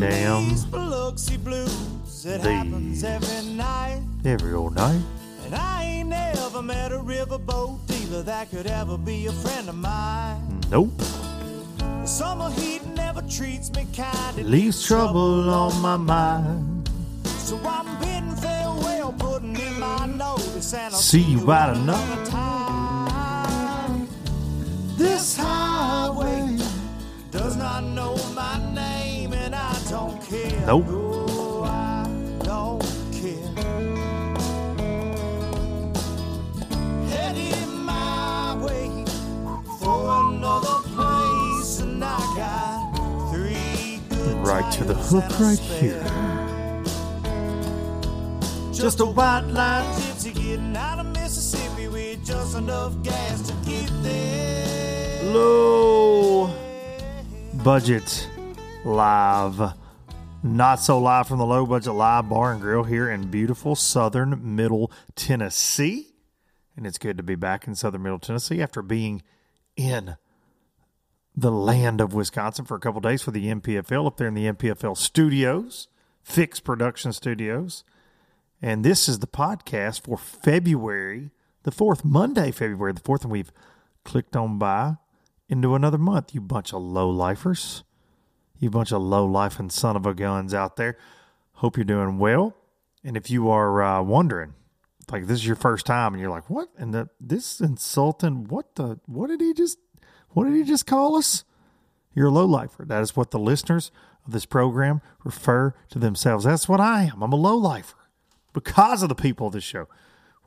Damn. these Biloxi blues. It happens every night. Every old night. And I ain't never met a riverboat dealer that could ever be a friend of mine. Nope. The summer heat never treats me kind. It Leaves trouble on my mind. So I'm bidding farewell, putting in my notice, and I'll See you another another time. This highway does not know my name, Nope. No, I don't care. Heading my way for another place, and I got three good Right to the hook right here. Just a white line gypsy getting out of Mississippi with just enough gas to get there. Low budget live. Not so live from the low budget live bar and grill here in beautiful southern middle Tennessee. And it's good to be back in southern middle Tennessee after being in the land of Wisconsin for a couple days for the NPFL up there in the NPFL studios, Fix Production Studios. And this is the podcast for February the 4th, Monday, February the 4th. And we've clicked on by into another month, you bunch of low lifers. You bunch of low life and son of a guns out there. Hope you're doing well. And if you are uh, wondering, like this is your first time, and you're like, "What?" and the, this insulting, what the, what did he just, what did he just call us? You're a low lifer. That is what the listeners of this program refer to themselves. That's what I am. I'm a low lifer because of the people of this show.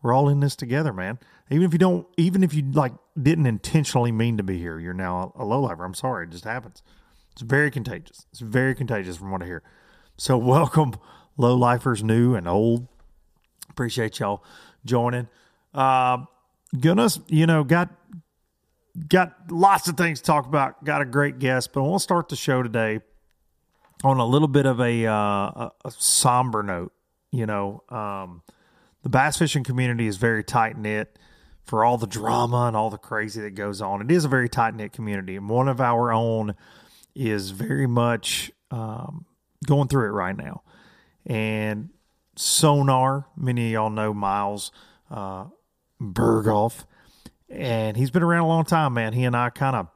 We're all in this together, man. Even if you don't, even if you like didn't intentionally mean to be here, you're now a low lifer. I'm sorry, it just happens. It's very contagious. It's very contagious from what I hear. So welcome, low lifers, new and old. Appreciate y'all joining. Uh, gonna, you know, got got lots of things to talk about. Got a great guest, but I want to start the show today on a little bit of a, uh, a, a somber note. You know, um, the bass fishing community is very tight knit for all the drama and all the crazy that goes on. It is a very tight knit community, and one of our own is very much um, going through it right now. And Sonar, many of y'all know Miles uh, Burghoff, and he's been around a long time, man. He and I kind of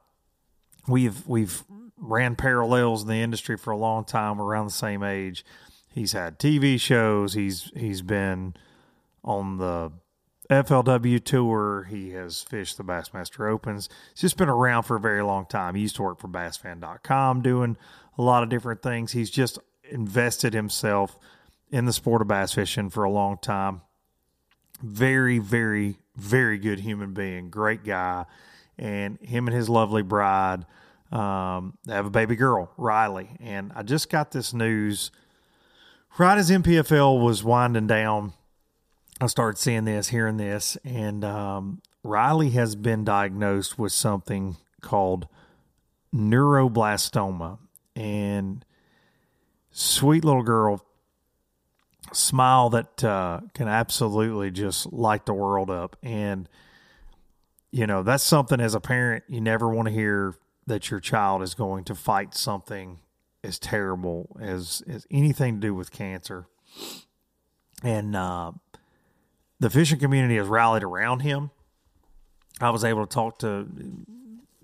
we've we've ran parallels in the industry for a long time. We're around the same age. He's had TV shows. He's he's been on the FLW tour. He has fished the Bassmaster Opens. He's just been around for a very long time. He used to work for BassFan.com doing a lot of different things. He's just invested himself in the sport of bass fishing for a long time. Very, very, very good human being. Great guy. And him and his lovely bride um, have a baby girl, Riley. And I just got this news right as NPFL was winding down. I started seeing this, hearing this, and um, Riley has been diagnosed with something called neuroblastoma. And sweet little girl, smile that uh, can absolutely just light the world up. And, you know, that's something as a parent you never want to hear that your child is going to fight something as terrible as as anything to do with cancer. And uh, the fishing community has rallied around him. I was able to talk to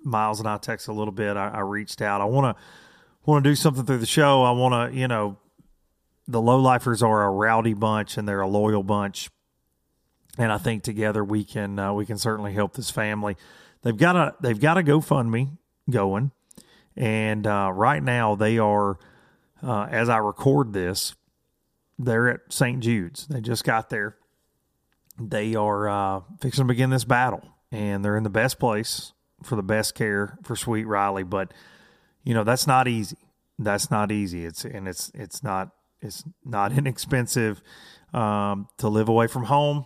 Miles and I text a little bit. I, I reached out. I want to want to do something through the show. I want to, you know, the low lifers are a rowdy bunch and they're a loyal bunch, and I think together we can uh, we can certainly help this family. They've got a they've got a GoFundMe going, and uh, right now they are, uh, as I record this, they're at St. Jude's. They just got there. They are uh, fixing to begin this battle, and they're in the best place for the best care for Sweet Riley. But you know that's not easy. That's not easy. It's and it's it's not it's not inexpensive um, to live away from home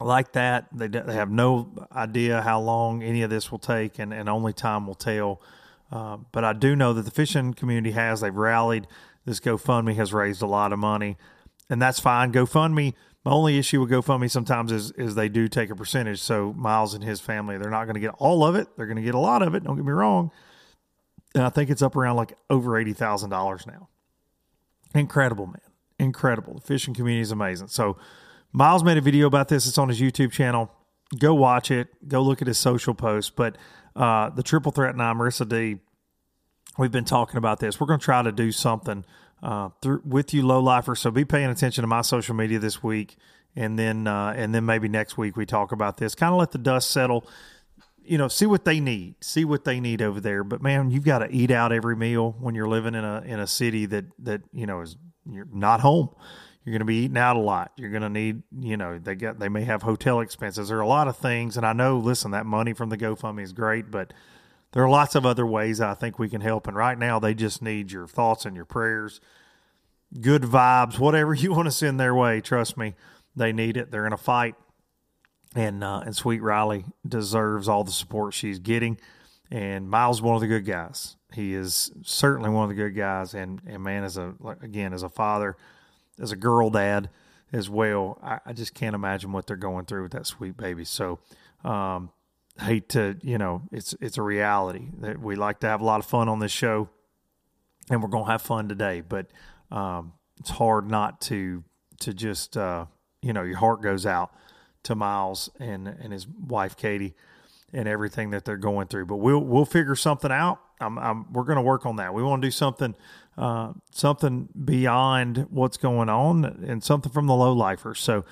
like that. They, they have no idea how long any of this will take, and, and only time will tell. Uh, but I do know that the fishing community has. They've rallied. This GoFundMe has raised a lot of money, and that's fine. GoFundMe. My only issue with GoFundMe sometimes is is they do take a percentage. So Miles and his family, they're not going to get all of it. They're going to get a lot of it. Don't get me wrong. And I think it's up around like over eighty thousand dollars now. Incredible, man. Incredible. The fishing community is amazing. So Miles made a video about this. It's on his YouTube channel. Go watch it. Go look at his social posts. But uh, the triple threat and I, Marissa D, we've been talking about this. We're going to try to do something uh, through, with you, low lifers. So be paying attention to my social media this week, and then uh, and then maybe next week we talk about this. Kind of let the dust settle. You know, see what they need. See what they need over there. But man, you've got to eat out every meal when you're living in a in a city that that you know is you're not home. You're going to be eating out a lot. You're going to need, you know, they get they may have hotel expenses. There are a lot of things, and I know. Listen, that money from the GoFundMe is great, but there are lots of other ways I think we can help. And right now, they just need your thoughts and your prayers, good vibes, whatever you want to send their way. Trust me, they need it. They're in a fight, and uh, and Sweet Riley deserves all the support she's getting. And Miles, one of the good guys. He is certainly one of the good guys, and and man, as a again as a father as a girl dad as well. I, I, just can't imagine what they're going through with that sweet baby. So, um, hate to, you know, it's it's a reality that we like to have a lot of fun on this show, and we're gonna have fun today. But um, it's hard not to to just, uh, you know, your heart goes out to Miles and and his wife Katie and everything that they're going through. But we'll we'll figure something out. I'm, I'm we're going to work on that. We want to do something uh, something beyond what's going on and something from the low lifers. So,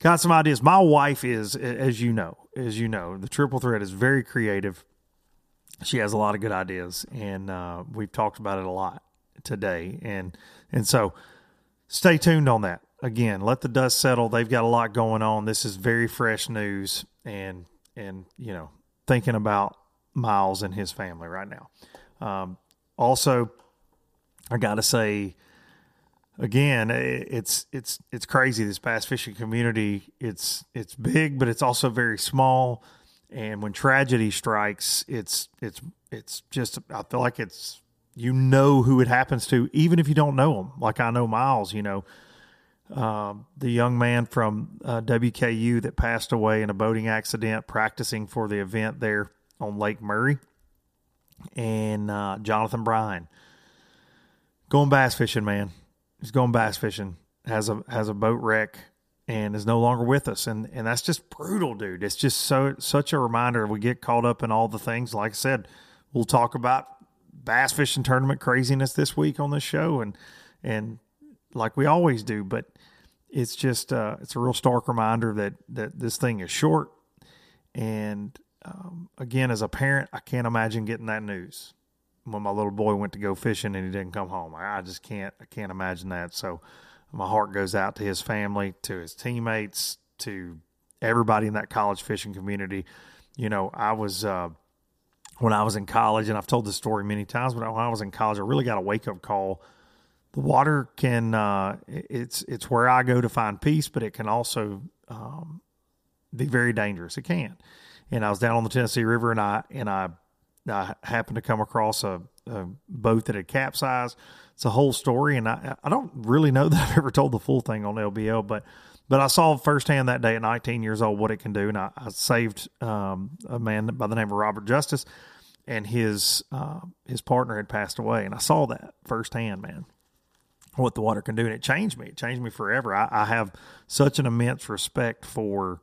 got some ideas. My wife is, as you know, as you know, the triple threat is very creative. She has a lot of good ideas, and uh, we've talked about it a lot today. And and so, stay tuned on that. Again, let the dust settle. They've got a lot going on. This is very fresh news, and and you know, thinking about Miles and his family right now. Um, also, I got to say, again, it's it's it's crazy. This bass fishing community, it's it's big, but it's also very small. And when tragedy strikes, it's it's it's just I feel like it's you know who it happens to, even if you don't know them. Like I know Miles, you know, uh, the young man from uh, WKU that passed away in a boating accident practicing for the event there on Lake Murray, and uh, Jonathan Bryan going bass fishing, man. He's going bass fishing. Has a has a boat wreck and is no longer with us. And and that's just brutal, dude. It's just so such a reminder. We get caught up in all the things. Like I said, we'll talk about bass fishing tournament craziness this week on this show, and and like we always do. But it's just uh, it's a real stark reminder that that this thing is short. And um, again, as a parent, I can't imagine getting that news when my little boy went to go fishing and he didn't come home. I just can't I can't imagine that. So my heart goes out to his family, to his teammates, to everybody in that college fishing community. You know, I was uh, when I was in college, and I've told this story many times, but when I was in college, I really got a wake up call. The water can uh, it's it's where I go to find peace, but it can also um, be very dangerous. It can. And I was down on the Tennessee River, and I and I I happened to come across a, a, boat that had capsized. It's a whole story, and I, I don't really know that I've ever told the full thing on LBL, but but I saw firsthand that day at 19 years old what it can do, and I, I saved um, a man by the name of Robert Justice. and his uh, his partner had passed away, and I saw that firsthand, man. What the water can do, and it changed me. It changed me forever. I, I have such an immense respect for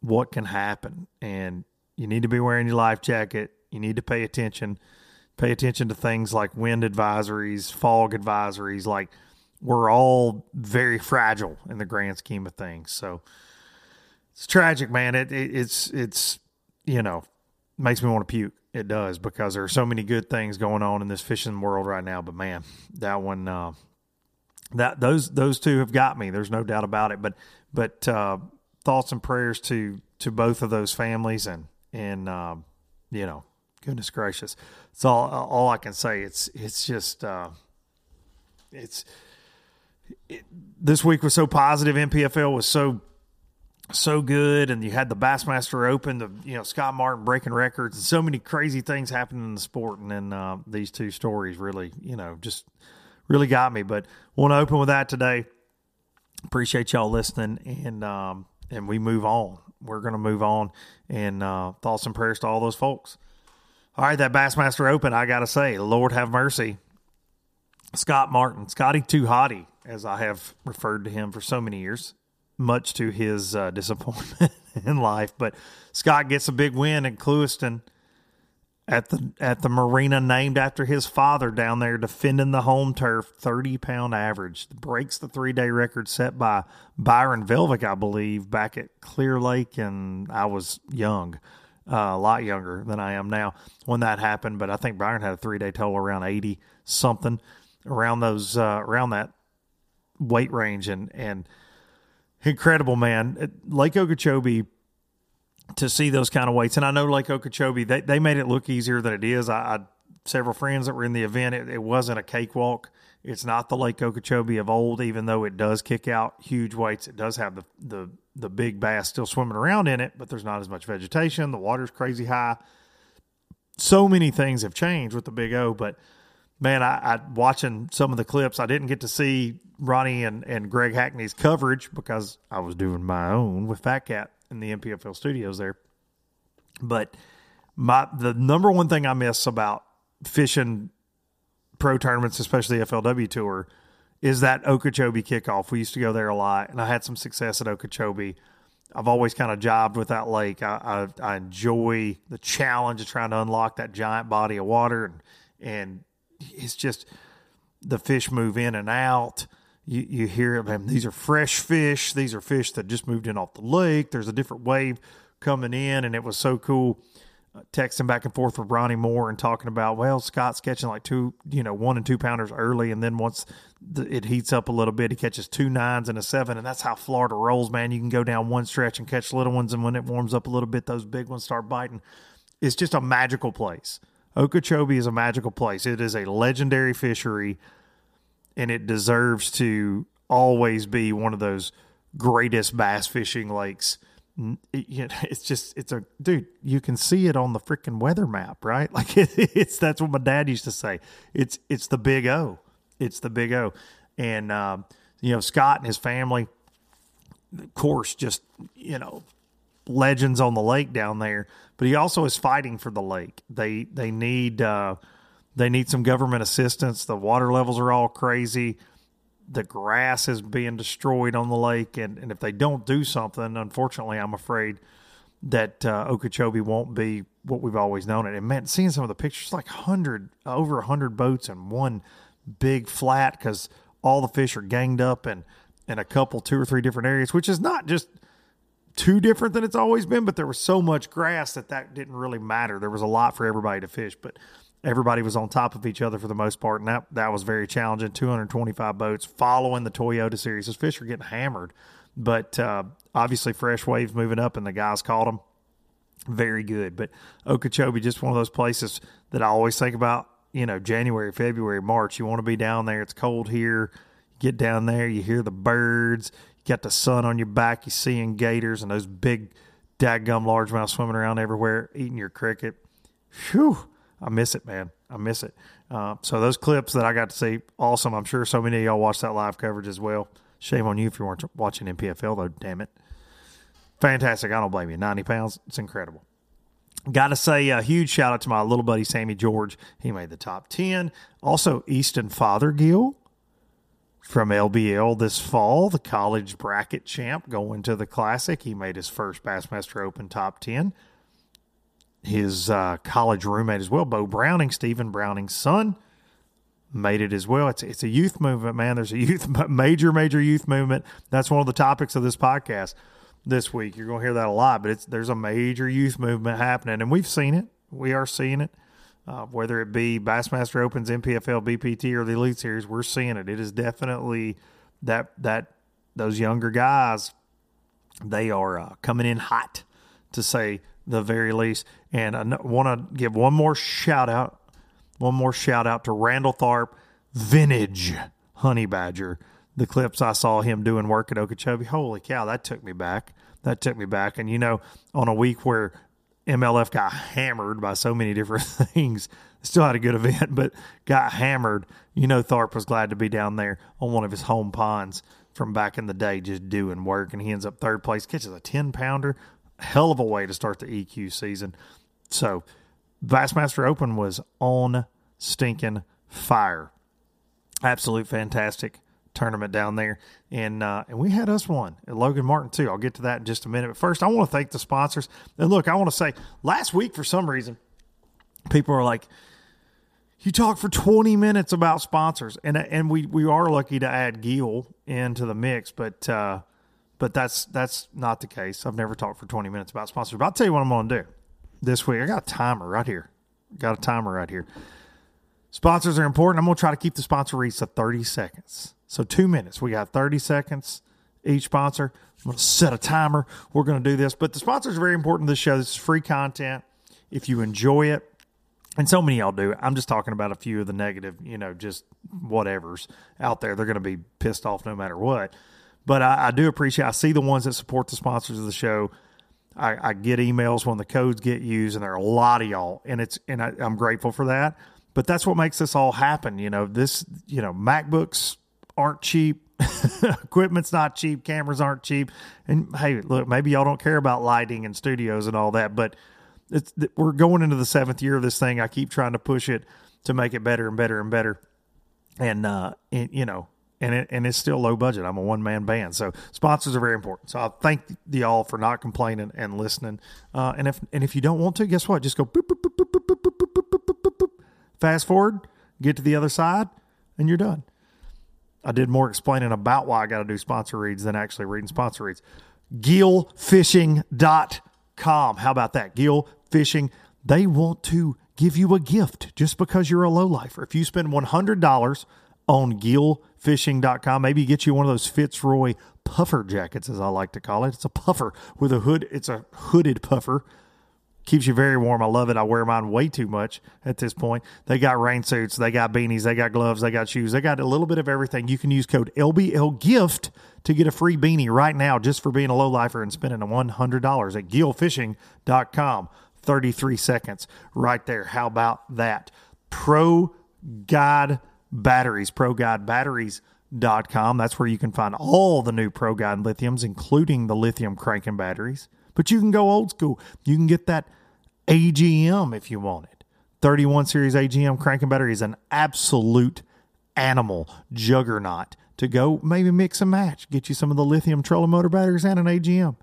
what can happen, and you need to be wearing your life jacket. You need to pay attention. Pay attention to things like wind advisories, fog advisories. Like we're all very fragile in the grand scheme of things. So it's tragic, man. It, it it's it's you know makes me want to puke. It does because there are so many good things going on in this fishing world right now. But man, that one, uh, that those those two have got me. There's no doubt about it. But but uh, thoughts and prayers to to both of those families and and uh, you know, goodness gracious, it's all all I can say. It's it's just uh, it's it, this week was so positive. NPFL was so so good, and you had the Bassmaster Open, the you know Scott Martin breaking records, and so many crazy things happening in the sport. And then uh, these two stories really, you know, just really got me. But want to open with that today. Appreciate y'all listening, and um, and we move on. We're to move on, and uh, thoughts and prayers to all those folks. All right, that Bassmaster Open, I got to say, Lord have mercy. Scott Martin, Scotty Too Hottie, as I have referred to him for so many years much to his uh, disappointment in life. But Scott gets a big win in Clewiston at the at the marina named after his father down there, defending the home turf, thirty pound average, breaks the three day record set by Byron Velvick, I believe, back at Clear Lake, and I was young. Uh, a lot younger than I am now when that happened, but I think Byron had a three day total around eighty something, around those uh, around that weight range, and and incredible, man. Lake Okeechobee to see those kind of weights, and I know Lake Okeechobee they they made it look easier than it is. I, I several friends that were in the event. It, it wasn't a cakewalk. It's not the Lake Okeechobee of old, even though it does kick out huge weights. It does have the the the big bass still swimming around in it, but there's not as much vegetation. The water's crazy high. So many things have changed with the Big O, but man, I, I watching some of the clips. I didn't get to see Ronnie and, and Greg Hackney's coverage because I was doing my own with Fat Cat in the NPFL studios there. But my the number one thing I miss about fishing pro tournaments, especially FLW tour, is that Okeechobee kickoff. We used to go there a lot, and I had some success at Okeechobee. I've always kind of jobbed with that lake. I, I, I enjoy the challenge of trying to unlock that giant body of water, and and it's just the fish move in and out you, you hear them. These are fresh fish. These are fish that just moved in off the lake. There's a different wave coming in, and it was so cool. Texting back and forth with Ronnie Moore and talking about, well, Scott's catching like two, you know, one and two pounders early, and then once the, it heats up a little bit, he catches two nines and a seven, and that's how Florida rolls, man. You can go down one stretch and catch little ones, and when it warms up a little bit, those big ones start biting. It's just a magical place. Okeechobee is a magical place. It is a legendary fishery and it deserves to always be one of those greatest bass fishing lakes. It, you know, it's just it's a dude. You can see it on the freaking weather map, right? Like it, it's that's what my dad used to say. It's it's the big O. It's the big O, and um, you know Scott and his family, of course, just you know legends on the lake down there. But he also is fighting for the lake. They they need. Uh, they need some government assistance. The water levels are all crazy. The grass is being destroyed on the lake. And, and if they don't do something, unfortunately, I'm afraid that uh, Okeechobee won't be what we've always known it. And man, seeing some of the pictures, like hundred, over hundred boats in one big flat because all the fish are ganged up and in a couple, two or three different areas, which is not just too different than it's always been, but there was so much grass that that didn't really matter. There was a lot for everybody to fish, but everybody was on top of each other for the most part, and that that was very challenging. 225 boats following the Toyota series. Fish are getting hammered, but uh, obviously fresh waves moving up, and the guys caught them very good. But Okeechobee, just one of those places that I always think about. You know, January, February, March. You want to be down there. It's cold here. You get down there, you hear the birds. You got the sun on your back. You seeing gators and those big, dadgum largemouth swimming around everywhere, eating your cricket. Whew I miss it, man. I miss it. Uh, so those clips that I got to see, awesome. I'm sure so many of y'all watched that live coverage as well. Shame on you if you weren't watching NPFL though. Damn it. Fantastic. I don't blame you. 90 pounds. It's incredible. Got to say a huge shout out to my little buddy Sammy George. He made the top 10. Also, Easton Fothergill from LBL this fall, the college bracket champ going to the Classic. He made his first Bassmaster Open top 10. His uh, college roommate as well, Bo Browning, Stephen Browning's son, made it as well. It's it's a youth movement, man. There's a youth major major youth movement. That's one of the topics of this podcast this week. You're going to hear that a lot, but it's there's a major youth movement happening, and we've seen it. We are seeing it. Uh, whether it be Bassmaster Opens, NPFL, BPT, or the Elite Series, we're seeing it. It is definitely that that those younger guys. They are uh, coming in hot, to say the very least. And I want to give one more shout out, one more shout out to Randall Tharp, vintage honey badger. The clips I saw him doing work at Okeechobee, holy cow, that took me back. That took me back. And you know, on a week where MLF got hammered by so many different things, still had a good event, but got hammered. You know, Tharp was glad to be down there on one of his home ponds from back in the day, just doing work. And he ends up third place, catches a 10 pounder. Hell of a way to start the EQ season. So, Bassmaster Open was on stinking fire. Absolute fantastic tournament down there, and uh, and we had us one at Logan Martin too. I'll get to that in just a minute. But first, I want to thank the sponsors. And look, I want to say, last week for some reason, people are like, "You talk for twenty minutes about sponsors," and and we we are lucky to add Gill into the mix, but. Uh, but that's that's not the case. I've never talked for 20 minutes about sponsors. But I'll tell you what I'm going to do this week. I got a timer right here. Got a timer right here. Sponsors are important. I'm going to try to keep the sponsor reads to 30 seconds. So two minutes. We got 30 seconds each sponsor. I'm going to set a timer. We're going to do this. But the sponsors are very important to the show. This is free content. If you enjoy it, and so many y'all do. I'm just talking about a few of the negative, you know, just whatever's out there. They're going to be pissed off no matter what. But I, I, do appreciate. I see the ones that support the sponsors of the show. I, I, get emails when the codes get used, and there are a lot of y'all, and it's and I, I'm grateful for that. But that's what makes this all happen. You know, this you know MacBooks aren't cheap. Equipment's not cheap. Cameras aren't cheap. And hey, look, maybe y'all don't care about lighting and studios and all that, but it's we're going into the seventh year of this thing. I keep trying to push it to make it better and better and better. And uh, and, you know, and it, and it's still low budget. I'm a one man band, so sponsors are very important. So I thank the all for not complaining and listening. Uh, and if and if you don't want to, guess what? Just go boop, boop, boop, fast forward, get to the other side, and you're done. I did more explaining about why I got to do sponsor reads than actually reading sponsor reads. GillFishing.com. How about that? Gill Fishing. They want to give you a gift just because you're a low lifer. If you spend $100 on gillfishing.com. Maybe get you one of those Fitzroy puffer jackets, as I like to call it. It's a puffer with a hood. It's a hooded puffer. Keeps you very warm. I love it. I wear mine way too much at this point. They got rain suits, they got beanies, they got gloves, they got shoes, they got a little bit of everything. You can use code LBLGIFT to get a free beanie right now just for being a low lifer and spending $100 at gillfishing.com. 33 seconds right there. How about that? Pro God batteries, ProGuideBatteries.com. That's where you can find all the new ProGuide lithiums, including the lithium cranking batteries. But you can go old school. You can get that AGM if you want it. 31 series AGM cranking battery is an absolute animal juggernaut to go maybe mix and match. Get you some of the lithium trolling motor batteries and an AGM.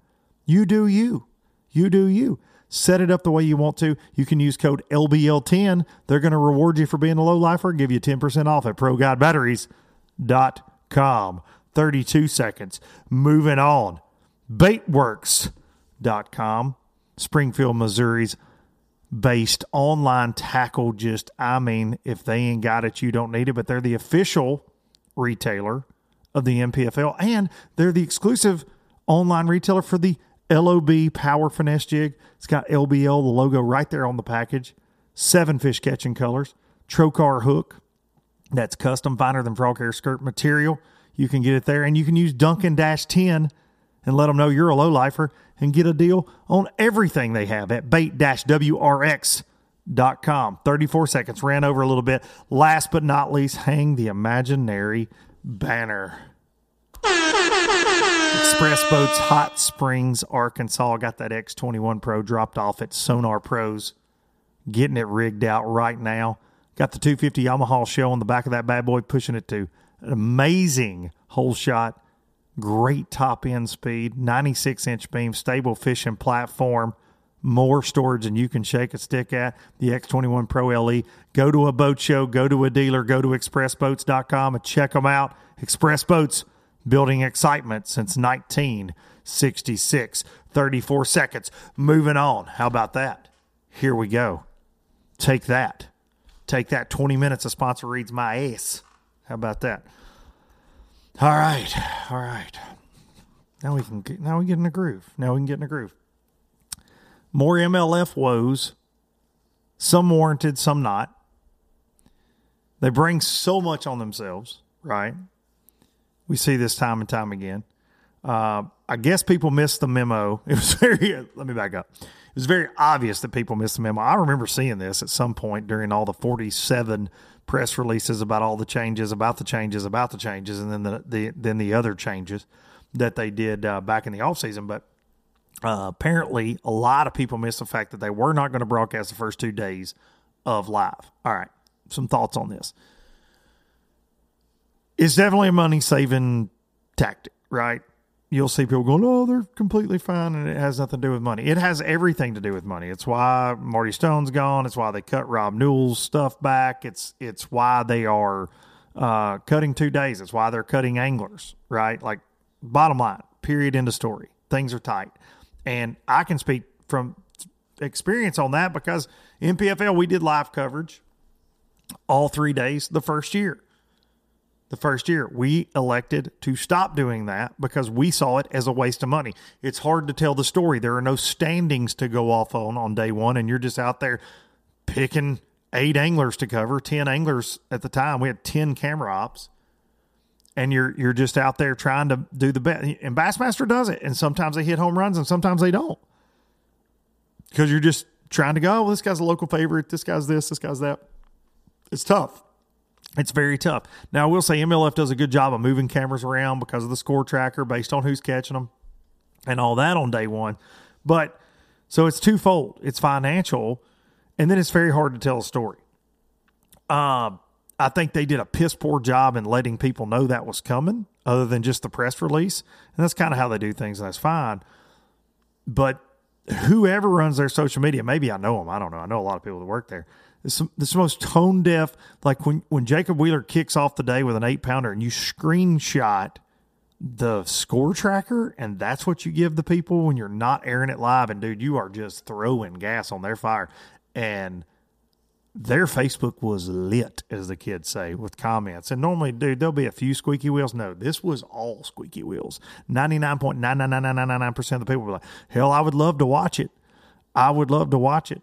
You do you. You do you set it up the way you want to. You can use code LBL10. They're going to reward you for being a low lifer, and give you 10% off at ProGuideBatteries.com. 32 seconds. Moving on. Baitworks.com. Springfield, Missouri's based online tackle. Just, I mean, if they ain't got it, you don't need it, but they're the official retailer of the NPFL and they're the exclusive online retailer for the LOB Power Finesse Jig. It's got LBL, the logo right there on the package. Seven fish catching colors. Trocar hook. That's custom, finer than frog hair skirt material. You can get it there. And you can use Duncan Dash 10 and let them know you're a low lifer and get a deal on everything they have at bait wrx.com. 34 seconds. Ran over a little bit. Last but not least, hang the imaginary banner. Express Boats, Hot Springs, Arkansas. Got that X21 Pro dropped off at Sonar Pros. Getting it rigged out right now. Got the 250 Yamaha shell on the back of that bad boy, pushing it to an amazing hole shot. Great top end speed, 96 inch beam, stable fishing platform, more storage than you can shake a stick at. The X21 Pro LE. Go to a boat show, go to a dealer, go to expressboats.com and check them out. Express Boats, building excitement since 1966. 34 seconds. Moving on. How about that? Here we go. Take that. Take that 20 minutes of sponsor reads my ass. How about that? All right. All right. Now we can get, now we get in a groove. Now we can get in a groove. More MLF woes. Some warranted, some not. They bring so much on themselves, right? We see this time and time again. Uh, I guess people missed the memo. It was very, let me back up. It was very obvious that people missed the memo. I remember seeing this at some point during all the 47 press releases about all the changes, about the changes, about the changes, and then the, the then the other changes that they did uh, back in the off season. But uh, apparently, a lot of people missed the fact that they were not going to broadcast the first two days of live. All right, some thoughts on this. It's definitely a money saving tactic, right? You'll see people going, oh, they're completely fine, and it has nothing to do with money. It has everything to do with money. It's why Marty Stone's gone. It's why they cut Rob Newell's stuff back. It's it's why they are uh, cutting two days. It's why they're cutting anglers, right? Like, bottom line, period, end of story. Things are tight. And I can speak from experience on that because in PFL, we did live coverage all three days the first year. The first year, we elected to stop doing that because we saw it as a waste of money. It's hard to tell the story. There are no standings to go off on on day one, and you're just out there picking eight anglers to cover, 10 anglers at the time. We had 10 camera ops and you're you're just out there trying to do the best. And Bassmaster does it, and sometimes they hit home runs, and sometimes they don't, because you're just trying to go. Oh, well, this guy's a local favorite. This guy's this. This guy's that. It's tough. It's very tough. Now, I will say MLF does a good job of moving cameras around because of the score tracker based on who's catching them and all that on day one. But so it's twofold. It's financial, and then it's very hard to tell a story. Um, I think they did a piss poor job in letting people know that was coming, other than just the press release. And that's kind of how they do things, and that's fine. But whoever runs their social media, maybe I know them. I don't know. I know a lot of people that work there. This, this most tone deaf. Like when when Jacob Wheeler kicks off the day with an eight pounder, and you screenshot the score tracker, and that's what you give the people when you're not airing it live. And dude, you are just throwing gas on their fire. And their Facebook was lit, as the kids say, with comments. And normally, dude, there'll be a few squeaky wheels. No, this was all squeaky wheels. 99.99999% of the people were like, hell, I would love to watch it. I would love to watch it.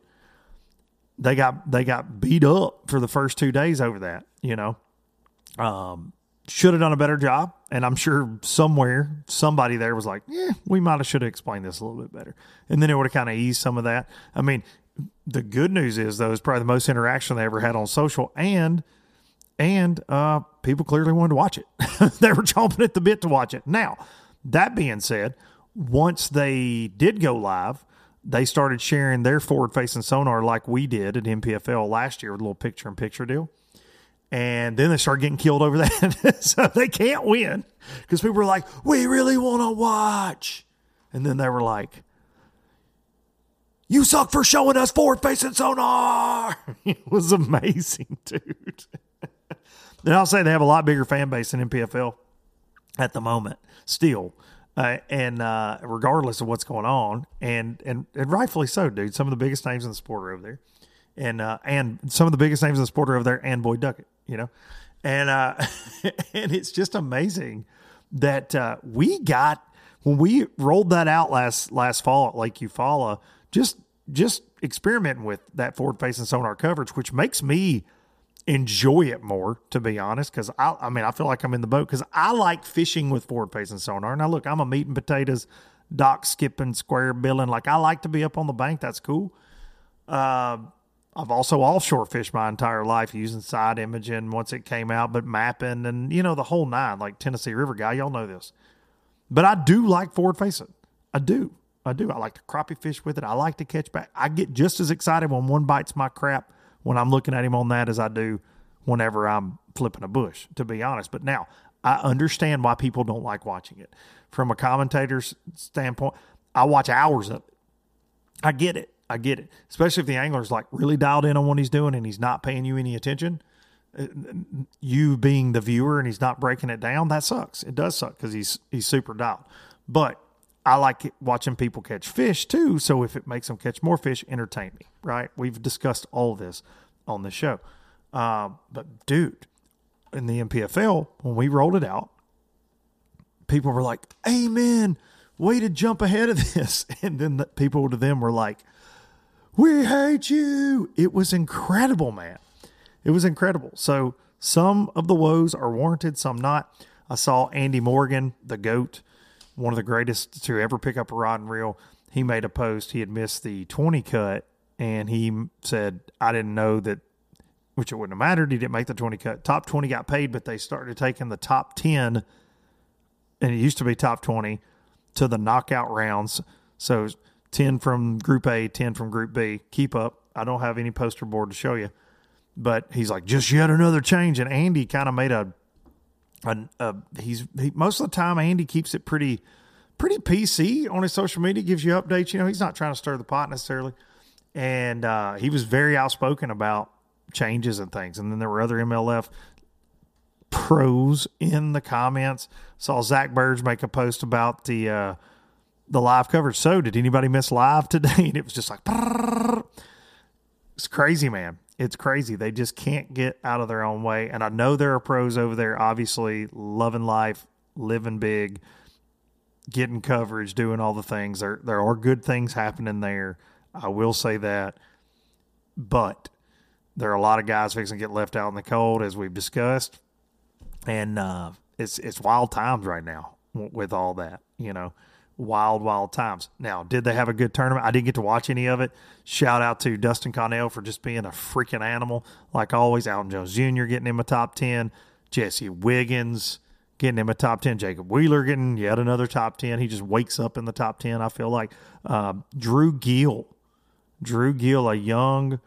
They got they got beat up for the first two days over that, you know. Um, should have done a better job. And I'm sure somewhere somebody there was like, yeah, we might have should have explained this a little bit better. And then it would have kind of eased some of that. I mean, the good news is though, it's probably the most interaction they ever had on social and and uh, people clearly wanted to watch it. they were chomping at the bit to watch it. Now, that being said, once they did go live, they started sharing their forward facing sonar like we did at NPFL last year with a little picture in picture deal. And then they started getting killed over that. so they can't win because people were like, we really want to watch. And then they were like, you suck for showing us forward facing sonar. it was amazing, dude. and I'll say they have a lot bigger fan base than NPFL at the moment, still. Uh, and uh, regardless of what's going on, and, and and rightfully so, dude. Some of the biggest names in the sport are over there, and uh, and some of the biggest names in the sport are over there, and Boyd Duckett, you know, and uh, and it's just amazing that uh, we got when we rolled that out last last fall at Lake Eufaula just just experimenting with that forward facing sonar coverage, which makes me enjoy it more, to be honest. Because I, I mean, I feel like I'm in the boat because I like fishing with forward facing sonar. Now, look, I'm a meat and potatoes, dock skipping, square billing. Like I like to be up on the bank. That's cool. Uh, I've also offshore fished my entire life using side imaging once it came out, but mapping and you know the whole nine, like Tennessee River guy. Y'all know this. But I do like forward facing. I do. I do. I like to crappie fish with it. I like to catch back. I get just as excited when one bites my crap when I'm looking at him on that as I do whenever I'm flipping a bush, to be honest. But now I understand why people don't like watching it. From a commentator's standpoint, I watch hours of it. I get it. I get it. Especially if the angler's like really dialed in on what he's doing and he's not paying you any attention. Uh, You being the viewer and he's not breaking it down, that sucks. It does suck because he's he's super dialed. But I like watching people catch fish too. So if it makes them catch more fish, entertain me. Right? We've discussed all this on the show. Um, but dude, in the NPFL when we rolled it out, people were like, "Amen, way to jump ahead of this," and then the people to them were like, "We hate you." It was incredible, man. It was incredible. So some of the woes are warranted, some not. I saw Andy Morgan, the goat, one of the greatest to ever pick up a rod and reel. He made a post. He had missed the 20 cut, and he said, I didn't know that, which it wouldn't have mattered. He didn't make the 20 cut. Top 20 got paid, but they started taking the top 10, and it used to be top 20 to the knockout rounds. So 10 from Group A, 10 from Group B. Keep up. I don't have any poster board to show you but he's like just yet another change and andy kind of made a, a, a he's he, most of the time andy keeps it pretty pretty pc on his social media gives you updates. You know he's not trying to stir the pot necessarily. And uh, he was very outspoken about changes and things. And then there were other mlf pros in the comments. Saw zach birge make a post about the uh, the live coverage. So did anybody miss live today? And it was just like it's crazy, man. It's crazy. They just can't get out of their own way. And I know there are pros over there, obviously loving life, living big, getting coverage, doing all the things. There there are good things happening there. I will say that. But there are a lot of guys fixing to get left out in the cold, as we've discussed. And uh, it's it's wild times right now with all that, you know wild, wild times. Now, did they have a good tournament? I didn't get to watch any of it. Shout out to Dustin Connell for just being a freaking animal, like always. Alton Jones Jr. getting him a top 10. Jesse Wiggins getting him a top 10. Jacob Wheeler getting yet another top 10. He just wakes up in the top 10, I feel like. Uh, Drew Gill. Drew Gill, a young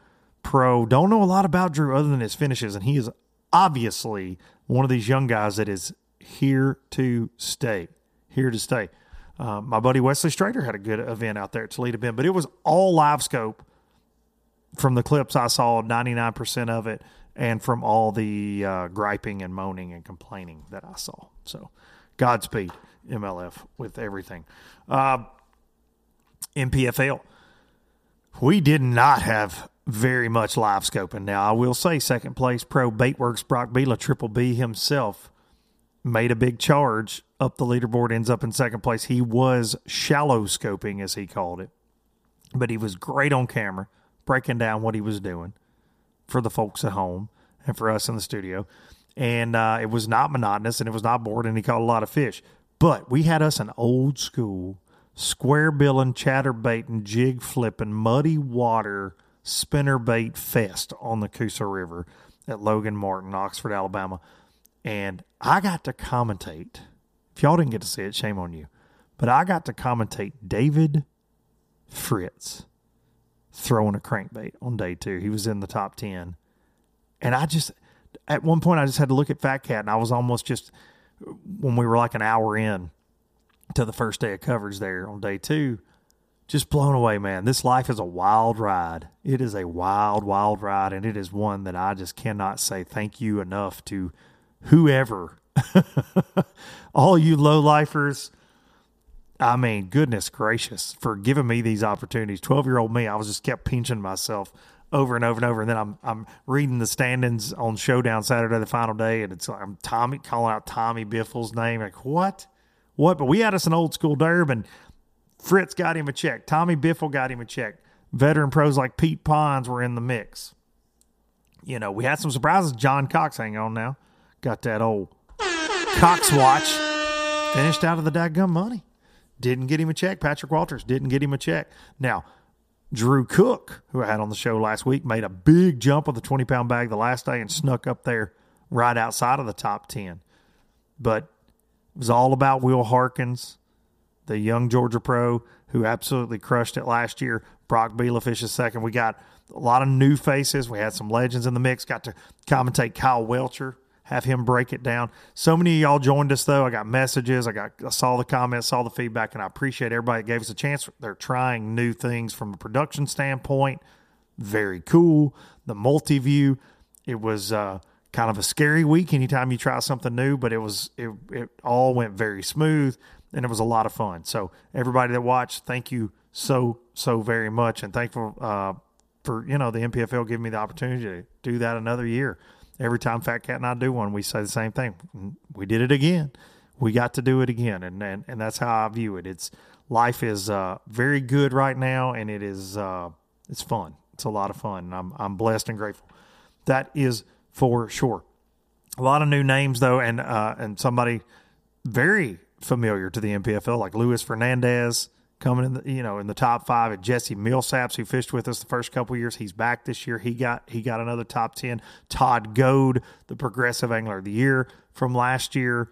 pro. Don't know a lot about Drew other than his finishes, and he is obviously one of these young guys that is here to stay. Here to stay. Uh, my buddy Wesley Strader had a good event out there at Toledo Bend, but it was all live scope from the clips I saw, 99% of it, and from all the uh, griping and moaning and complaining that I saw. So, Godspeed, MLF, with everything. Uh, NPFL, we did not have very much live scoping. Now, I will say, second place pro Baitworks Brock Bela, Triple B himself, made a big charge up the leaderboard, ends up in second place. He was shallow scoping, as he called it, but he was great on camera, breaking down what he was doing for the folks at home and for us in the studio. And uh, it was not monotonous and it was not boring, and he caught a lot of fish. But we had us an old school square billing, chatterbaiting, jig flipping, muddy water spinner bait fest on the Coosa River at Logan Martin, Oxford, Alabama. And I got to commentate. If y'all didn't get to see it, shame on you. But I got to commentate David Fritz throwing a crankbait on day two. He was in the top 10. And I just, at one point, I just had to look at Fat Cat and I was almost just, when we were like an hour in to the first day of coverage there on day two, just blown away, man. This life is a wild ride. It is a wild, wild ride. And it is one that I just cannot say thank you enough to whoever, all you low lifers. I mean, goodness gracious, for giving me these opportunities. 12 year old me, I was just kept pinching myself over and over and over. And then I'm I'm reading the standings on Showdown Saturday, the final day, and it's like I'm Tommy calling out Tommy Biffle's name. Like, what? What? But we had us an old school derb, and Fritz got him a check. Tommy Biffle got him a check. Veteran pros like Pete Ponds were in the mix. You know, we had some surprises. John Cox, hang on now. Got that old Cox watch. Finished out of the dadgum money. Didn't get him a check. Patrick Walters didn't get him a check. Now, Drew Cook, who I had on the show last week, made a big jump with the 20 pound bag the last day and snuck up there right outside of the top 10. But It was all about Will Harkins, the young Georgia pro who absolutely crushed it last year. Brock Bielefeld is second. We got a lot of new faces. We had some legends in the mix. Got to commentate Kyle Welcher, have him break it down. So many of y'all joined us though. I got messages. I got I saw the comments, saw the feedback, and I appreciate everybody that gave us a chance. They're trying new things from a production standpoint. Very cool. The multi view. It was uh, kind of a scary week anytime you try something new, but it was it, it all went very smooth and it was a lot of fun. So everybody that watched, thank you so so very much, and thankful uh, for you know the NPFL giving me the opportunity to do that another year. Every time Fat Cat and I do one, we say the same thing. We did it again. We got to do it again, and and, and that's how I view it. It's life is uh, very good right now, and it is uh, it's fun. It's a lot of fun, and I'm I'm blessed and grateful. That is for sure. A lot of new names though, and uh, and somebody very familiar to the NPFL like Luis Fernandez coming in the you know in the top five and Jesse Millsaps who fished with us the first couple years. He's back this year. He got he got another top 10 Todd Goad the progressive angler of the year from last year.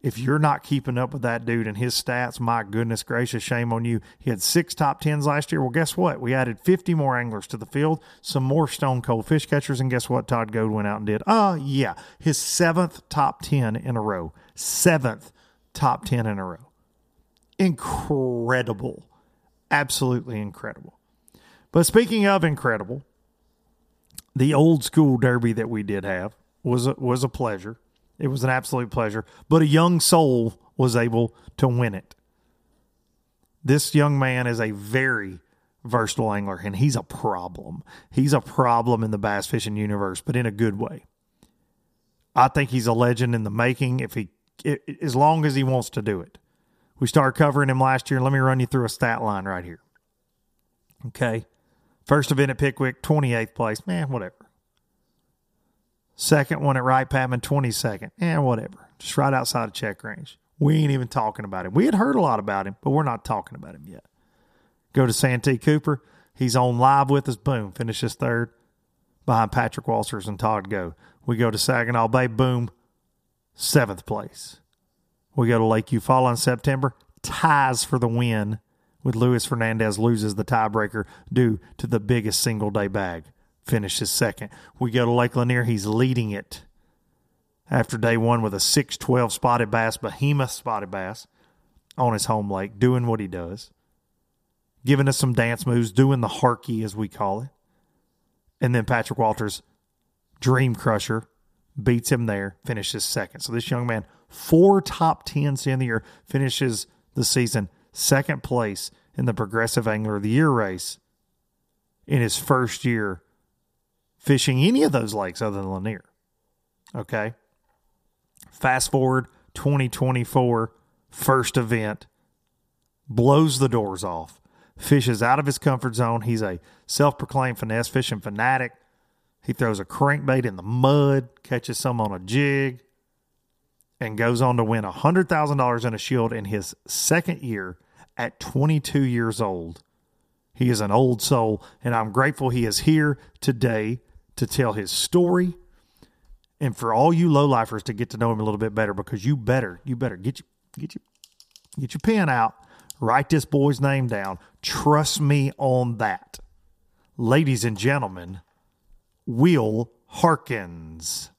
If you're not keeping up with that dude and his stats my goodness gracious shame on you. He had six top 10s last year. Well guess what? We added 50 more anglers to the field some more stone cold fish catchers and guess what Todd Goad went out and did? Oh uh, yeah his seventh top 10 in a row. Seventh top 10 in a row. Incredible. Absolutely incredible. But speaking of incredible, the old school derby that we did have was a, was a pleasure. It was an absolute pleasure, but a young soul was able to win it. This young man is a very versatile angler and he's a problem. He's a problem in the bass fishing universe, but in a good way. I think he's a legend in the making if he as long as he wants to do it. We started covering him last year. Let me run you through a stat line right here. Okay. First event at Pickwick, 28th place. Man, whatever. Second one at Wright Patman, 22nd. Eh, whatever. Just right outside of check range. We ain't even talking about him. We had heard a lot about him, but we're not talking about him yet. Go to Santee Cooper. He's on live with us. Boom. Finishes third behind Patrick Walters and Todd Goad. We go to Saginaw Bay. Boom seventh place. We go to Lake Eufaula in September, ties for the win with Luis Fernandez loses the tiebreaker due to the biggest single day bag. Finishes second. We go to Lake Lanier, he's leading it after day one with a 612 spotted bass, behemoth spotted bass on his home lake, doing what he does, giving us some dance moves, doing the harky as we call it. And then Patrick Walters, Dream Crusher, beats him there, finishes second. So this young man, four top tens in the year, finishes the season second place in the Progressive Angler of the Year race in his first year fishing any of those lakes other than Lanier. Okay. Fast forward 2024, first event, blows the doors off, fishes out of his comfort zone. He's a self proclaimed finesse fishing fanatic he throws a crankbait in the mud, catches some on a jig, and goes on to win $100,000 in a shield in his second year at 22 years old. He is an old soul, and I'm grateful he is here today to tell his story and for all you low lifers to get to know him a little bit better because you better, you better get your, get your, get your pen out, write this boy's name down. Trust me on that. Ladies and gentlemen, Will Harkins.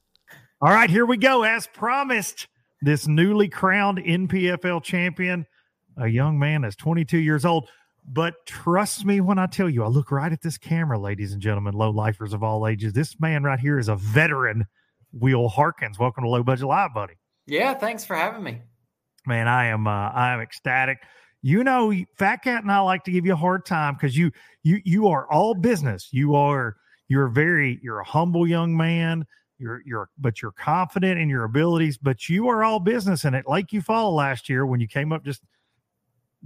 All right, here we go. As promised, this newly crowned NPFL champion, a young man that's 22 years old. But trust me when I tell you, I look right at this camera, ladies and gentlemen, low lifers of all ages. This man right here is a veteran, Will Harkins. Welcome to Low Budget Live, buddy. Yeah, thanks for having me. Man, I am uh, I am ecstatic. You know, Fat Cat and I like to give you a hard time because you you you are all business. You are you're very you're a humble young man you're you're but you're confident in your abilities but you are all business and it like Eufaula last year when you came up just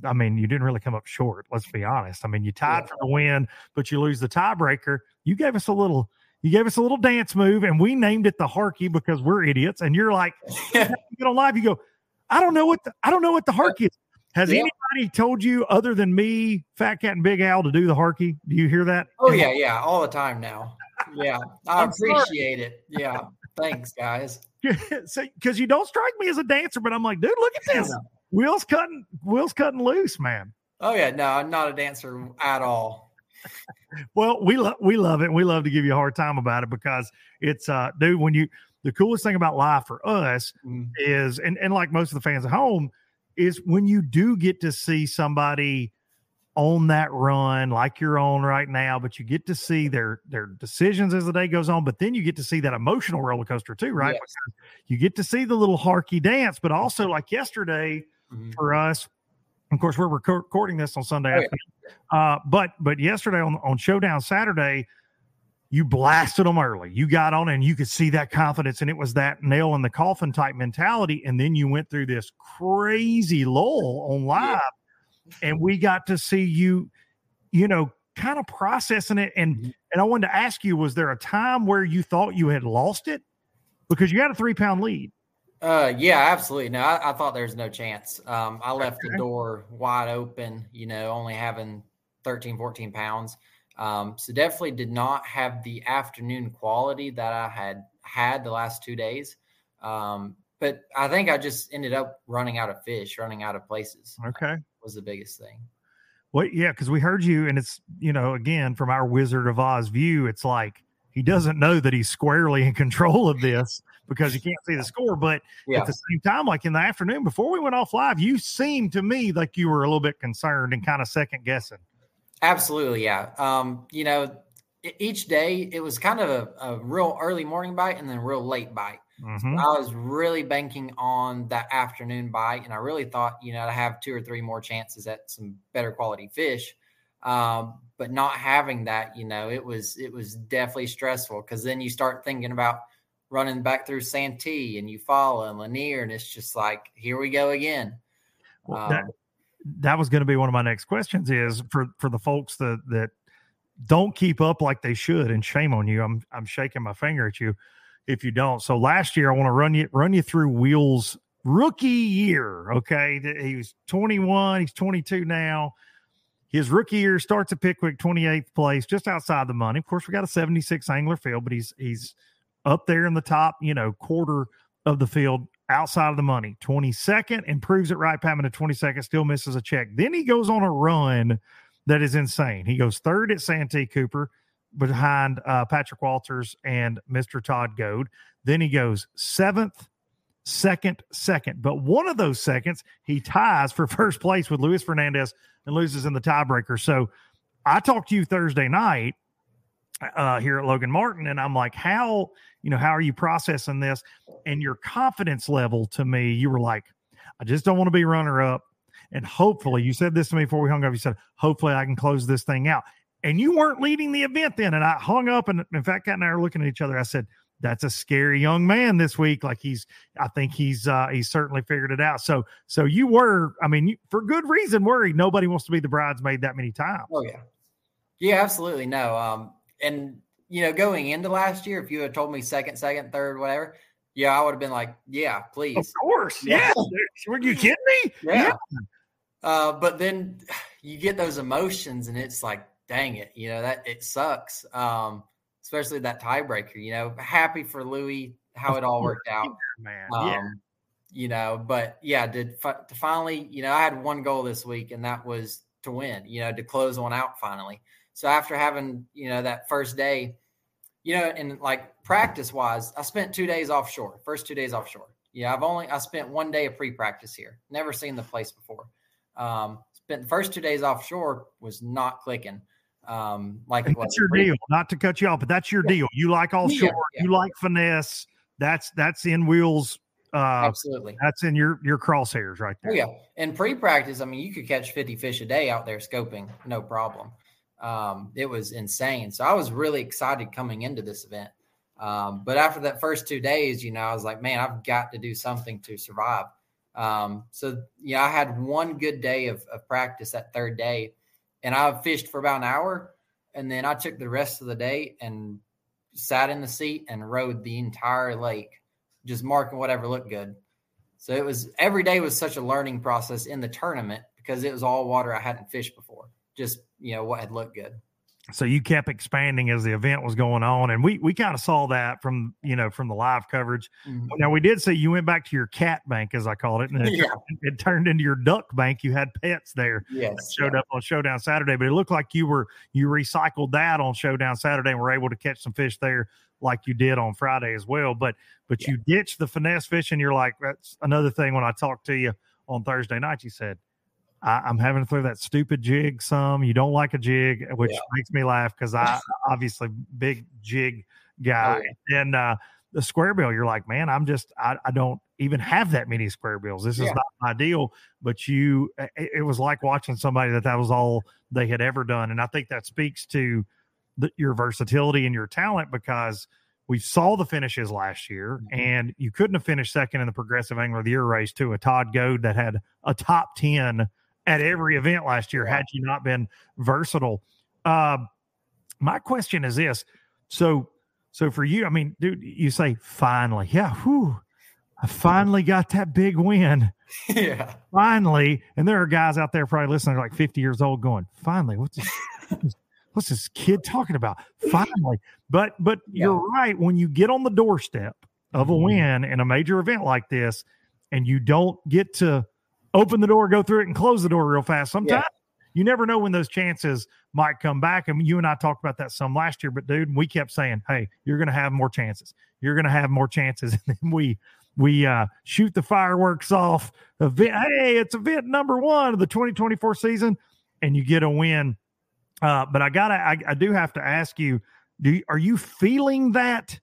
I mean, you didn't really come up short. Let's be honest. I mean, you tied yeah. for the win, but you lose the tiebreaker. You gave us a little, you gave us a little dance move, and we named it the Harky because we're idiots. And you're like, you get on live, you go, I don't know what the, I don't know what the Harky is. Has yeah. anybody told you other than me, Fat Cat and Big Al, to do the harky? Do you hear that? Oh yeah, yeah, all the time now. Yeah, I appreciate it. Yeah, Thanks, guys. so because you don't strike me as a dancer, but I'm like, dude, look at this. Will's cutting, Will's cutting loose, man. Oh yeah, no, I'm not a dancer at all. well, we love we love it. We love to give you a hard time about it because it's uh, dude, when you the coolest thing about live for us mm-hmm. is, and and like most of the fans at home, is when you do get to see somebody on that run like you're on right now, but you get to see their their decisions as the day goes on. But then you get to see that emotional roller coaster too, right? Yes. You get to see the little harky dance, but also like yesterday mm-hmm. for us. Of course, we're recording this on Sunday oh, yeah. uh, but but yesterday on on Showdown Saturday, you blasted them early. You got on and you could see that confidence, and it was that nail in the coffin type mentality. And then you went through this crazy lull on live, yeah. And we got to see you, you know, kind of processing it. And mm-hmm. and I wanted to ask you, was there a time where you thought you had lost it because you had a three pound lead? Uh, yeah, absolutely. No, I, I thought there was no chance. Um, I left okay. the door wide open, you know, only having 13, 14 pounds. Um, so definitely did not have the afternoon quality that I had had the last two days. Um, but I think I just ended up running out of fish, running out of places. Okay. Was the biggest thing. Well, yeah, because we heard you, and it's, you know, again, from our Wizard of Oz view, it's like he doesn't know that he's squarely in control of this because he can't see the score. But yeah. at the same time, like in the afternoon before we went off live, you seemed to me like you were a little bit concerned and kind of second guessing. Absolutely, yeah. Um, you know, each day it was kind of a, a, real early morning bite and then a real late bite. Mm-hmm. So I was really banking on that afternoon bite, and I really thought, you know, to have two or three more chances at some better quality fish. Um, but not having that, you know, it was it was definitely stressful because then you start thinking about running back through Santee and you Eufaula and Lanier, and it's just like, here we go again. Well, um, that, that was going to be one of my next questions is for for the folks that that don't keep up like they should and shame on you i'm i'm shaking my finger at you if you don't so last year i want to run you run you through Will's rookie year okay he was 21 he's 22 now his rookie year starts at pickwick 28th place just outside the money of course we got a 76 angler field but he's he's up there in the top you know quarter of the field outside of the money. 22nd, improves it Wright Patman a 22nd, still misses a check. Then he goes on a run that is insane. He goes third at Santee Cooper behind uh, Patrick Walters and Mr. Todd Goad. Then he goes seventh, second, second. But one of those seconds, he ties for first place with Luis Fernandez and loses in the tiebreaker. So I talked to you Thursday night uh, here at Logan Martin, and I'm like, how you know how are you processing this? And your confidence level to me, you were like, I just don't want to be runner up, and hopefully, you said this to me before we hung up. You said, hopefully, I can close this thing out. And you weren't leading the event then, and I hung up, and in Fat Cat and I are looking at each other. I said, that's a scary young man this week. Like he's, I think he's, uh, he's certainly figured it out. So, so you were, I mean, you, for good reason, worried. Nobody wants to be the bridesmaid that many times. Oh yeah, yeah, absolutely. No, um, and you know, going into last year, if you had told me second, second, third, whatever, yeah, I would have been like, yeah, please. Of course. Yeah. Were you kidding me? Yeah. yeah. Uh, but then you get those emotions and it's like, dang it, you know, that it sucks. Um, especially that tiebreaker, you know, happy for Luis, how it all worked out. Man. Um, yeah. You know, but yeah, did to finally, you know, I had one goal this week and that was to win, you know, to close one out finally. So after having, you know, that first day, you know, and like practice wise, I spent two days offshore, first two days offshore. Yeah, I've only I spent one day of pre-practice here. Never seen the place before. Um, spent the first two days offshore was not clicking. Um, like and that's your deal. Not to cut you off, but that's your yeah. deal. You like offshore. Yeah, yeah. You like finesse. That's that's in wheels. Uh, Absolutely. That's in your your crosshairs right there. Oh, yeah. In pre-practice, I mean, you could catch 50 fish a day out there scoping, no problem. Um, it was insane. So I was really excited coming into this event. Um, but after that first two days, you know, I was like, man, I've got to do something to survive. Um, so, yeah, I had one good day of, of practice that third day, and I fished for about an hour. And then I took the rest of the day and sat in the seat and rode the entire lake, just marking whatever looked good. So it was every day was such a learning process in the tournament because it was all water I hadn't fished before. Just you know what had looked good. So you kept expanding as the event was going on and we we kind of saw that from you know from the live coverage Mhm. now we did say you went back to your cat bank as i called it and it, Yeah. it turned into your duck bank you had pets there Yes. showed up on showdown saturday but it looked like you were you recycled that on showdown saturday and were able to catch some fish there like you did on friday as well but but you ditched the finesse fishing you're like that's another thing when i talked to you on thursday night you said I, I'm having to throw that stupid jig some. You don't like a jig, which Yeah. makes me laugh because I obviously big jig guy. Oh, And uh, the square bill, you're like, man, I'm just I, I don't even have that many square bills. This is Yeah. not my deal. But you, it, it was like watching somebody that that was all they had ever done, and I think that speaks to the, your versatility and your talent because. We saw the finishes last year, Mhm. and you couldn't have finished second in the Progressive Angler of the Year race to a Todd Goad that had a top 10 at every event last year had you not been versatile. Uh, my question is this: so, so for you, I mean, dude, you say finally, yeah, whew, I finally got that big win, yeah. finally. And there are guys out there probably listening, like fifty years old, going, finally, what's this? What's this kid talking about? Finally, but but you're right. When you get on the doorstep of a Mhm. win in a major event like this, and you don't get to open the door, go through it, and close the door real fast. Sometimes you never know when those chances might come back. And you and I talked about that some last year, but dude, we kept saying, Hey, you're gonna have more chances. You're gonna have more chances. And then we we uh shoot the fireworks off event. Hey, it's event number one of the 2024 season, and you get a win. Uh, but I gotta I, I do have to ask you, do you, are you feeling that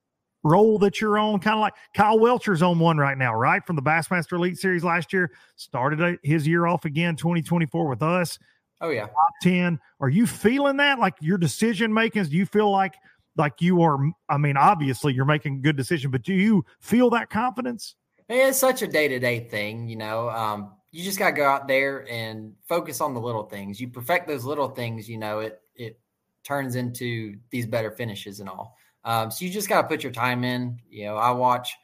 roll that you're on? Kind of like Kyle Welcher's on one right now, right? From the Bassmaster Elite Series last year, started uh, his year off again, 2024 with us, Oh yeah. top 10. Are you feeling that? Like your decision makings, do you feel like like you are I mean, obviously you're making a good decision, but do you feel that confidence? It's such a day to day thing, you know. Um, you just got to go out there and focus on the little things. You perfect those little things, you know, it it turns into these better finishes and all. Um, so you just got to put your time in. You know, I watch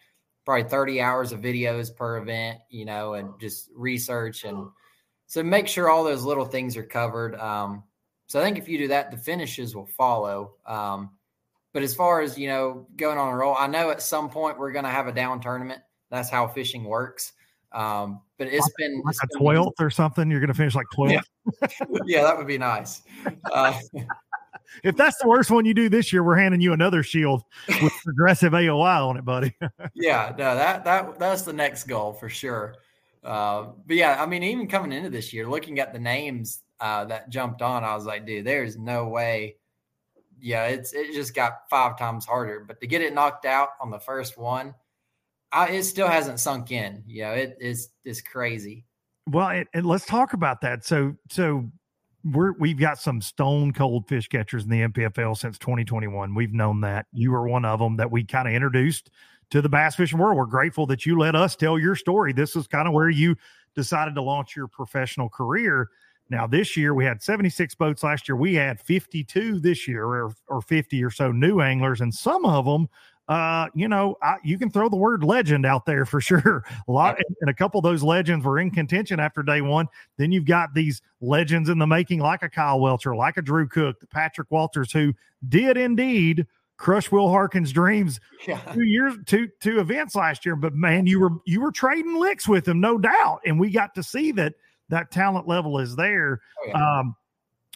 probably 30 hours of videos per event, you know, and just research and so make sure all those little things are covered. Um, so I think if you do that, the finishes will follow. Um, but as far as you know, going on a roll, I know at some point we're going to have a down tournament. That's how fishing works. Um, but it's been Like it's a 12th or something? You're gonna finish like 12th. Yeah. yeah, that would be nice. Uh, If that's the worst one you do this year, we're handing you another shield with progressive AOI on it, buddy. yeah, no, that that that's the next goal for sure. Uh, but yeah, I mean, even coming into this year, looking at the names uh, that jumped on, I was like, dude, there's no way. Yeah, it's it just got five times harder. But to get it knocked out on the first one, I, it still hasn't sunk in. You know, it is it's crazy. Well, and, and let's talk about that. So, so we're we've got some stone cold fish catchers in the NPFL since 2021. We've known that you were one of them that we kind of introduced to the bass fishing world. We're grateful that you let us tell your story. This is kind of where you decided to launch your professional career. Now, this year we had 76 boats last year. We had 52 this year, or, or 50 or so new anglers, and some of them uh, you know, I, you can throw the word legend out there for sure. A lot, and a couple of those legends were in contention after day one. Then you've got these legends in the making, like a Kyle Welcher, like a Drew Cook, the Patrick Walters, who did indeed crush Will Harkins' dreams Yeah. two years, two two events last year. But man, you were you were trading licks with him, no doubt, and we got to see that that talent level is there. Oh, yeah. Um,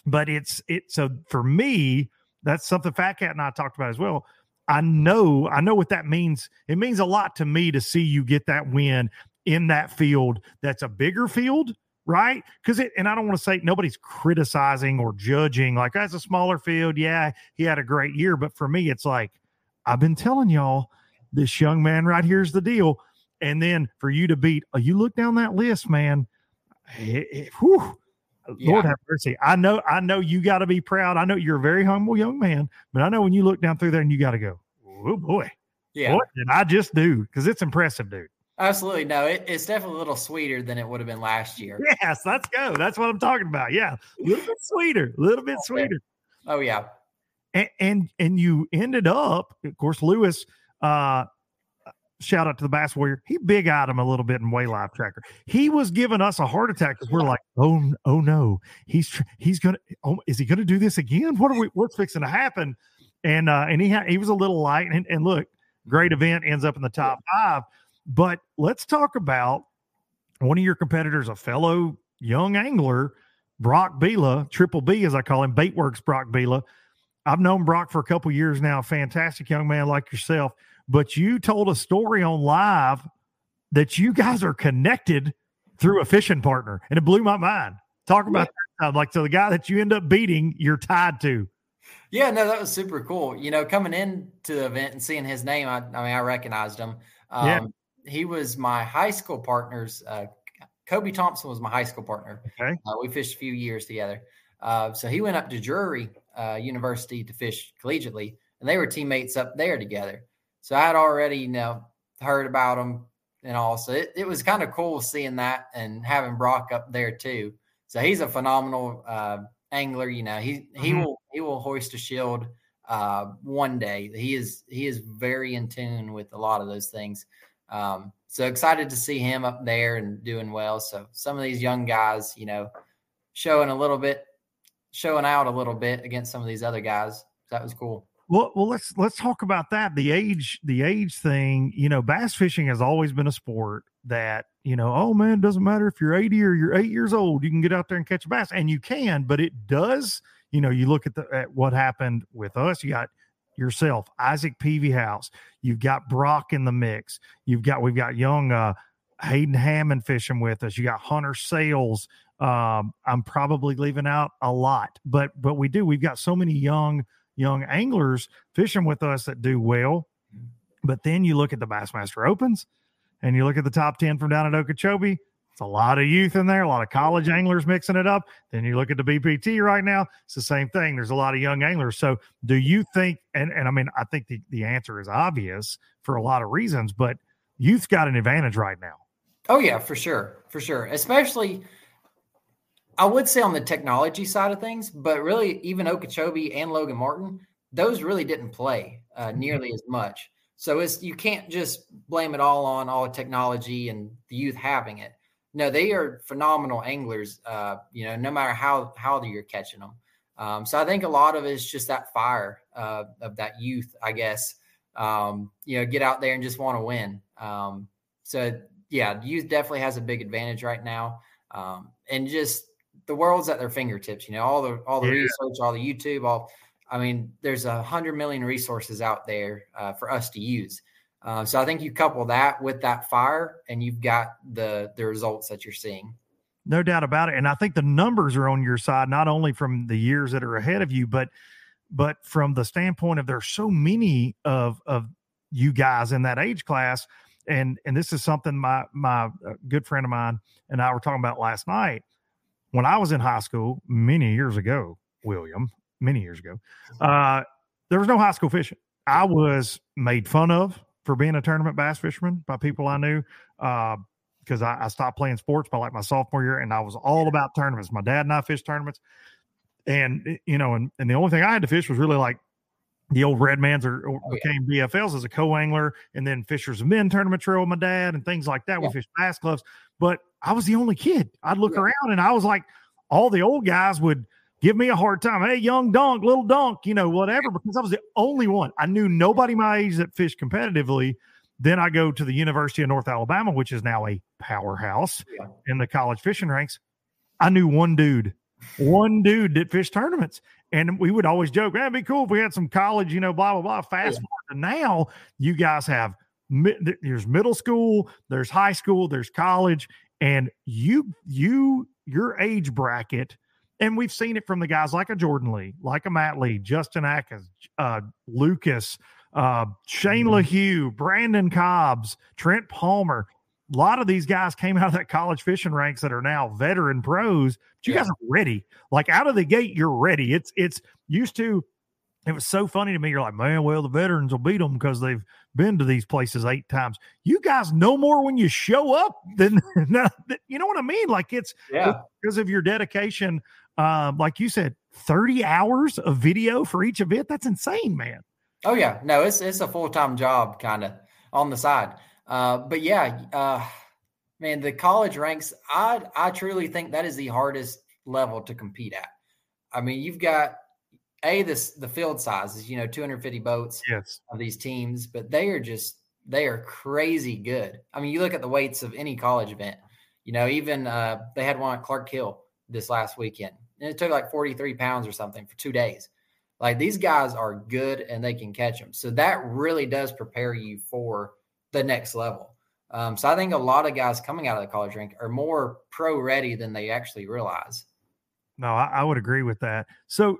but it's it so for me, that's something Fat Cat and I talked about as well. I know, I know what that means. It means a lot to me to see you get that win in that field that's a bigger field, right? Because it, and I don't want to say nobody's criticizing or judging, like that's a smaller field. Yeah, he had a great year. But for me, it's like, I've been telling y'all, this young man right here's the deal. And then for you to beat, you look down that list, man. it- it- whew, Lord Yeah. have mercy. I know, I know you got to be proud. I know you're a very humble young man, but I know when you look down through there and you got to go, oh boy, Yeah. what did I just do? Because it's impressive, dude. Absolutely. No, it, it's definitely a little sweeter than it would have been last year. Yes, let's go. That's what I'm talking about. Yeah, a little bit sweeter, a little bit sweeter. Oh, yeah. And, and and you ended up, of course, Luis. Uh, shout out to the Bass Warrior. He big eyed him a little bit in Way Live Tracker. He was giving us a heart attack because we're like, oh, oh no, he's he's gonna, oh, is he gonna do this again? What are we? What's fixing to happen? And uh, and he ha- he was a little light. And, and look, great event ends up in the top five. But let's talk about one of your competitors, a fellow young angler, Brock Bila, Triple B as I call him, Baitworks Brock Bila. I've known Brock for a couple years now. Fantastic young man like yourself but you told a story on live that you guys are connected through a fishing partner, and it blew my mind. Talk about yeah. that. Like, so the guy that you end up beating, you're tied to. Yeah, no, that was super cool. You know, coming into the event and seeing his name, I, I mean, I recognized him. Um, yeah. He was my high school partner's. Uh, Kobe Thompson was my high school partner. Okay. Uh, we fished a few years together. Uh, so he went up to Drury uh, University to fish collegiately, and they were teammates up there together. So I had already, you know, heard about him and all. So it, it was kind of cool seeing that and having Brock up there too. So he's a phenomenal uh, angler. You know, he he mm-hmm. will he will hoist a shield uh, one day. He is he is very in tune with a lot of those things. Um, so excited to see him up there and doing well. So some of these young guys, you know, showing a little bit, showing out a little bit against some of these other guys. That was cool. Well, well, let's let's talk about that. The age, the age thing. You know, bass fishing has always been a sport that you know. Oh man, it doesn't matter if you're 80 or you're eight years old, you can get out there and catch a bass, and you can. But it does. You know, you look at the at what happened with us. You got yourself, Isaac Peavy House. You've got Brock in the mix. You've got we've got young uh, Hayden Hammond fishing with us. You got Hunter Sales. Um, I'm probably leaving out a lot, but but we do. We've got so many young young anglers fishing with us that do well. But then you look at the Bassmaster Opens and you look at the top 10 from down at Okeechobee. It's a lot of youth in there, a lot of college anglers mixing it up. Then you look at the BPT right now, it's the same thing. There's a lot of young anglers. So, do you think, and, and I mean, I think the, the answer is obvious for a lot of reasons, but youth's got an advantage right now. Oh, yeah, for sure. For sure. Especially I would say on the technology side of things, but really even Okeechobee and Logan Martin, those really didn't play uh, mm-hmm. nearly as much. So it's you can't just blame it all on all the technology and the youth having it. No, they are phenomenal anglers. Uh, you know, no matter how how you're catching them. Um, so I think a lot of it is just that fire uh, of that youth, I guess. Um, you know, get out there and just want to win. Um, so yeah, youth definitely has a big advantage right now, um, and just the world's at their fingertips. You know, all the all the yeah. research, all the YouTube, all. I mean, there's a hundred million resources out there uh, for us to use. Uh, so I think you couple that with that fire, and you've got the the results that you're seeing. No doubt about it. And I think the numbers are on your side, not only from the years that are ahead of you, but but from the standpoint of there's so many of of you guys in that age class. And and this is something my my uh, good friend of mine and I were talking about last night when I was in high school many years ago, William, many years ago, uh, there was no high school fishing. I was made fun of for being a tournament bass fisherman by people I knew because uh, I, I, stopped playing sports by like my sophomore year and I was all about tournaments. My dad and I fished tournaments. And, you know, and, and the only thing I had to fish was really like the old Redmans or, or oh, became yeah. BFLs as a co-angler, and then Fishers of Men tournament trail with my dad and things like that. Yeah. We fished bass clubs, but I was the only kid. I'd look yeah. around and I was like, all the old guys would give me a hard time. Hey, young dunk, little dunk, you know, whatever, because I was the only one. I knew nobody my age that fished competitively. Then I go to the University of North Alabama, which is now a powerhouse in the college fishing ranks. I knew one dude, one dude that fished tournaments. And we would always joke, it'd be cool if we had some college, you know, blah, blah, blah. Fast yeah. forward to now, you guys have there's middle school, there's high school, there's college, and you, you, your age bracket, and we've seen it from the guys like a Jordan Lee, like a Matt Lee, Justin Atkins, uh, Lucas, uh, Shane mm-hmm. LaHue, Brandon Cobbs, Trent Palmer. A lot of these guys came out of that college fishing ranks that are now veteran pros. But you yeah. guys are ready. Like out of the gate, you're ready. It's it's used to. It was so funny to me. You're like, man, well, the veterans will beat them because they've been to these places eight times. You guys know more when you show up than you know what I mean. Like it's yeah. because of your dedication. Um, like you said, 30 hours of video for each event. That's insane, man. Oh yeah, no, it's it's a full time job kind of on the side. Uh, but yeah, uh, man, the college ranks, I I truly think that is the hardest level to compete at. I mean, you've got a this the field size is you know 250 boats yes of these teams, but they are just they are crazy good. I mean, you look at the weights of any college event. You know, even uh, they had one at Clark Hill this last weekend, and it took like 43 pounds or something for two days. Like these guys are good and they can catch them. So that really does prepare you for the next level. Um, so I think a lot of guys coming out of the college rank are more pro ready than they actually realize. No, I, I, would agree with that. So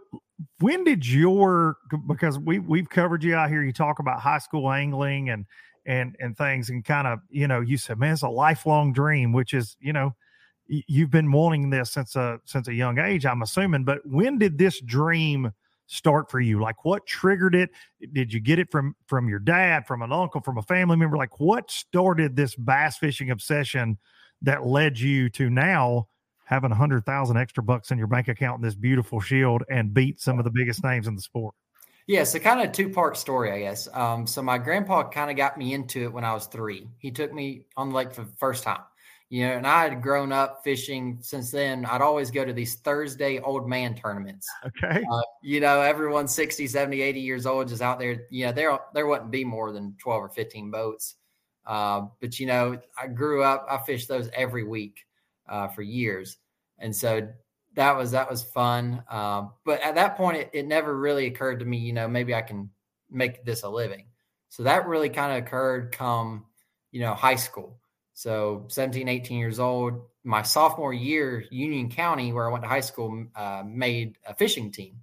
when did your because we we've covered you out here, you talk about high school angling and and and things and kind of, you know, you said, man, it's a lifelong dream, which is, you know, you've been wanting this since a since a young age, I'm assuming. But when did this dream start for you? Like what triggered it? Did you get it from from your dad, from an uncle, from a family member? Like what started this bass fishing obsession that led you to now having a hundred thousand extra bucks in your bank account in this beautiful shield and beat some of the biggest names in the sport? Yeah, so kind of a two part story, I guess. Um, so my grandpa kind of got me into it when I was three. He took me on the lake for the first time you know, and I had grown up fishing since then. I'd always go to these Thursday old man tournaments. Okay. Uh, you know, everyone 60, 70, 80 years old, just out there. You know, there, there wouldn't be more than 12 or 15 boats. Uh, but, you know, I grew up, I fished those every week uh, for years. And so that was, that was fun. Um, but at that point, it, it never really occurred to me, you know, maybe I can make this a living. So that really kind of occurred come, you know, high school. So 17, 18 years old. My sophomore year, Union County, where I went to high school, uh, made a fishing team.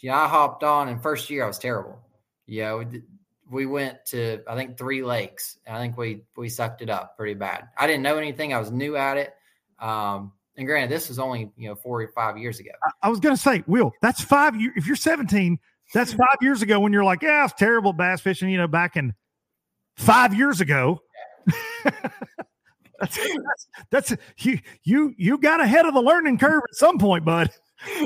You know, I hopped on, and first year I was terrible. You know, we went to I think three lakes. I think we we sucked it up pretty bad. I didn't know anything. I was new at it. Um, and granted, this was only you know four or five years ago. I, I was going to say, Will, that's five years. If you're 17, that's five years ago when you're like, yeah, it's terrible bass fishing. You know, back in five years ago. that's, that's, that's you you you got ahead of the learning curve at some point, bud.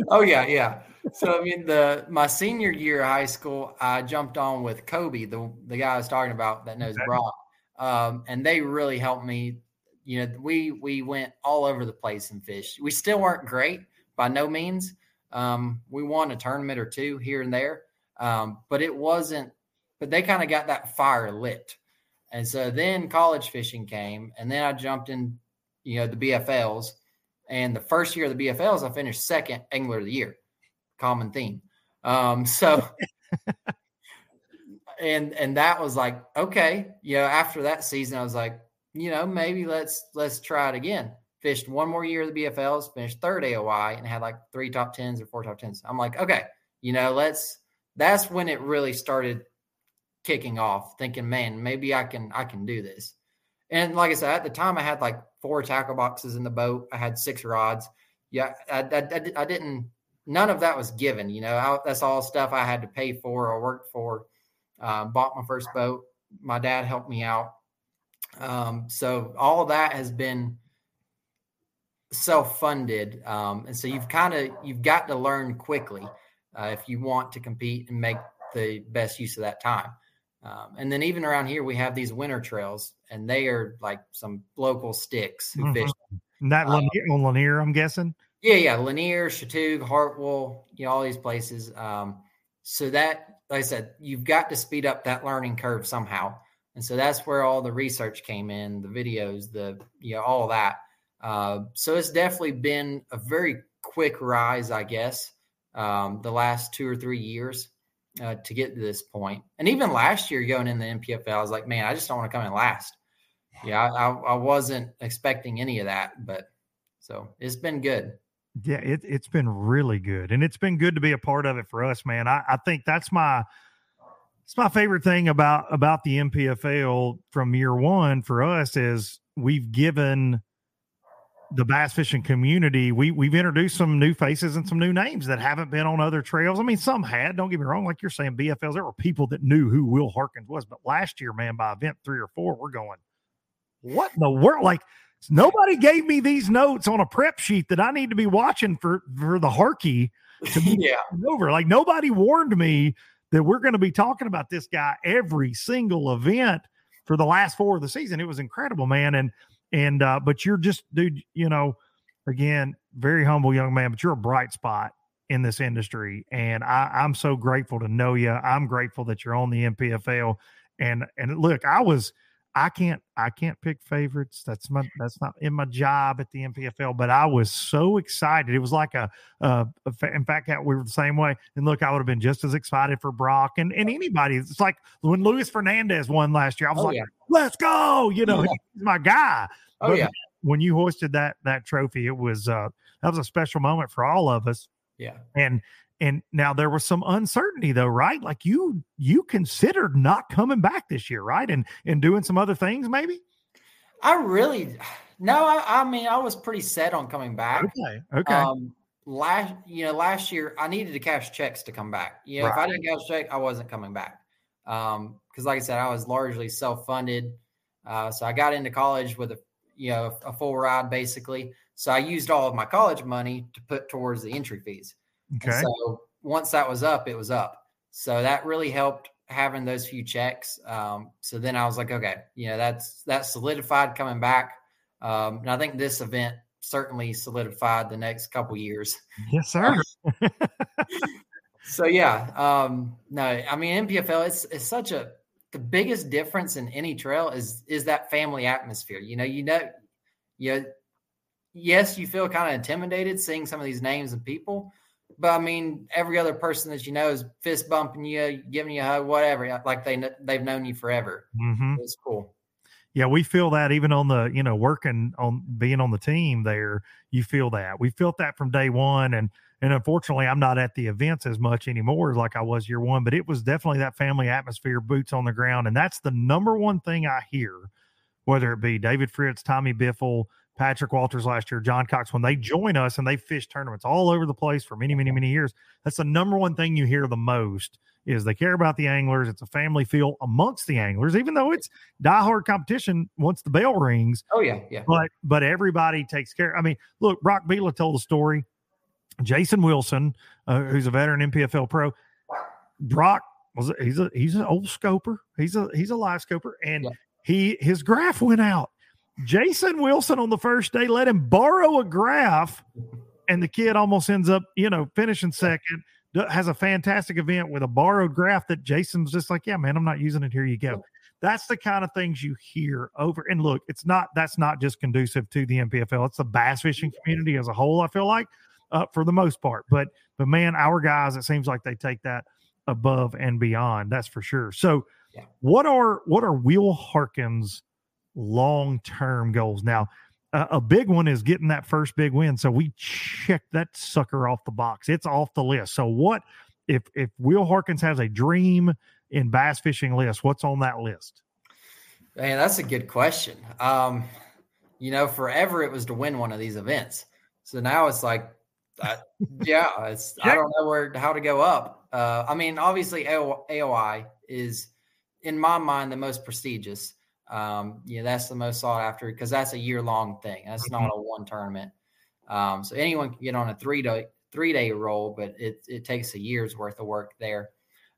Oh yeah, yeah. So I mean, the my senior year of high school, I jumped on with Kobe, the the guy I was talking about that knows Brock, um, and they really helped me. You know, we we went all over the place and fish. We still weren't great by no means. Um, we won a tournament or two here and there, um, but it wasn't. But they kind of got that fire lit and so then college fishing came, and then I jumped in, you know, the BFLs. And the first year of the BFLs, I finished second angler of the year. Common theme. Um, so, and and that was like okay, you know. After that season, I was like, you know, maybe let's let's try it again. Fished one more year of the BFLs, finished third AOI, and had like three top tens or four top tens. I'm like, okay, you know, let's. That's when it really started kicking off, thinking, man, maybe I can I can do this. And like I said, at the time, I had like four tackle boxes in the boat. I had six rods. Yeah, I, I, I didn't. None of that was given. You know, I, that's all stuff I had to pay for or work for. Uh, bought my first boat. My dad helped me out. Um, so all of that has been self-funded, um, and so you've kind of you've got to learn quickly uh, if you want to compete and make the best use of that time. Um, and then even around here, we have these winter trails, and they are like some local sticks who mm-hmm. fish. Not um, Lanier, on Lanier, I'm guessing. Yeah, yeah, Lanier, Chatuge, Hartwell, you know, all these places. Um, so that, like I said, you've got to speed up that learning curve somehow, and so that's where all the research came in, the videos, the you know, all that. Uh, so it's definitely been a very quick rise, I guess, um, the last two or three years uh, to get to this point. And even last year, going in the NPFL, I was like, man, I just don't want to come in last. Yeah, I, I wasn't expecting any of that, but so it's been good. Yeah, it, it's been really good, and it's been good to be a part of it for us, man. I, I think that's my it's my favorite thing about about the NPFL from year one for us is we've given the bass fishing community, we we've introduced some new faces and some new names that haven't been on other trails. I mean, some had. Don't get me wrong. Like you're saying, BFLs, there were people that knew who Will Harkins was, but last year, man, by event three or four, we're going, what in the world? Like nobody gave me these notes on a prep sheet that I need to be watching for for the Harky to be yeah. over. Like nobody warned me that we're going to be talking about this guy every single event for the last four of the season. It was incredible, man. And and uh, but you're just, dude, you know, again, very humble young man, but you're a bright spot in this industry. And I, I'm so grateful to know you. I'm grateful that you're on the NPFL. And and look, I was I can't I can't pick favorites. That's my that's not in my job at the NPFL. But I was so excited. It was like a, uh, in fact we were the same way. And look, I would have been just as excited for Brock and and anybody. It's like when Luis Fernandez won last year. I was oh, like, yeah. let's go. You know, yeah. he's my guy. Oh but yeah. When you hoisted that that trophy, it was uh that was a special moment for all of us. Yeah. And and now there was some uncertainty though, right? Like you you considered not coming back this year, right? And and doing some other things maybe? I really no, I, I mean I was pretty set on coming back. Okay. Okay. Um, last you know, last year I needed to cash checks to come back. You know, right. if I didn't cash check, I wasn't coming back. Um, because like I said, I was largely self-funded. Uh, so I got into college with a you know a full ride basically. So I used all of my college money to put towards the entry fees. Okay. And so once that was up, it was up. So that really helped having those few checks. Um, so then I was like, okay, you know, that's that's solidified coming back. Um, and I think this event certainly solidified the next couple years. Yes, sir. so yeah, um, no, I mean NPFL, it's it's such a the biggest difference in any trail is is that family atmosphere. You know, you know, you know, yes, you feel kind of intimidated seeing some of these names and people, but I mean, every other person that you know is fist bumping you, giving you a hug, whatever. Like they they've known you forever. Mm-hmm. It's cool. Yeah, we feel that even on the you know working on being on the team there, you feel that we felt that from day one, and and unfortunately, I'm not at the events as much anymore like I was year one. But it was definitely that family atmosphere, boots on the ground, and that's the number one thing I hear, whether it be David Fritz, Tommy Biffle, Patrick Walters last year, John Cox, when they join us and they fish tournaments all over the place for many, many, many years, that's the number one thing you hear the most is they care about the anglers. It's a family feel amongst the anglers, even though it's diehard competition once the bell rings. Oh yeah, yeah. But but everybody takes care. I mean, look, Brock Bela told a story. Jason Wilson, uh, who's a veteran NPFL pro, Brock was he's a he's an old scoper. He's a he's a live scoper, and yeah. he his graph went out Jason Wilson on the first day let him borrow a graph, and the kid almost ends up, you know, finishing second. Has a fantastic event with a borrowed graph that Jason's just like, yeah, man, I'm not using it. Here you go. That's the kind of things you hear over. And look, it's not that's not just conducive to the NPFL. It's the bass fishing community as a whole. I feel like, uh, for the most part. But but man, our guys, it seems like they take that above and beyond. That's for sure. So, yeah. what are what are Will Harkins? Long term goals. Now, uh, a big one is getting that first big win. So we check that sucker off the box. It's off the list. So what if if Will Harkins has a dream in bass fishing list? What's on that list? Man, that's a good question. Um, you know, forever it was to win one of these events. So now it's like, uh, yeah, it's I don't know where how to go up. Uh, I mean, obviously AOI is in my mind the most prestigious um, yeah, that's the most sought after because that's a year long thing. That's mm-hmm. not a one tournament. Um, so anyone can get on a three day three day roll, but it it takes a year's worth of work there.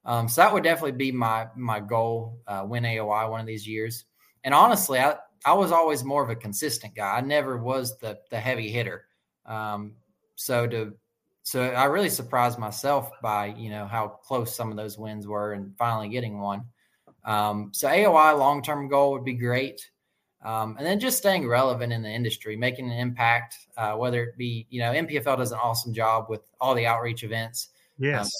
Um, so that would definitely be my my goal. Uh, win AOI one of these years. And honestly, I I was always more of a consistent guy. I never was the the heavy hitter. Um, so to so I really surprised myself by you know how close some of those wins were and finally getting one. Um, so AOI long term goal would be great. Um, and then just staying relevant in the industry, making an impact, uh, whether it be, you know, NPFL does an awesome job with all the outreach events. Yes. Um,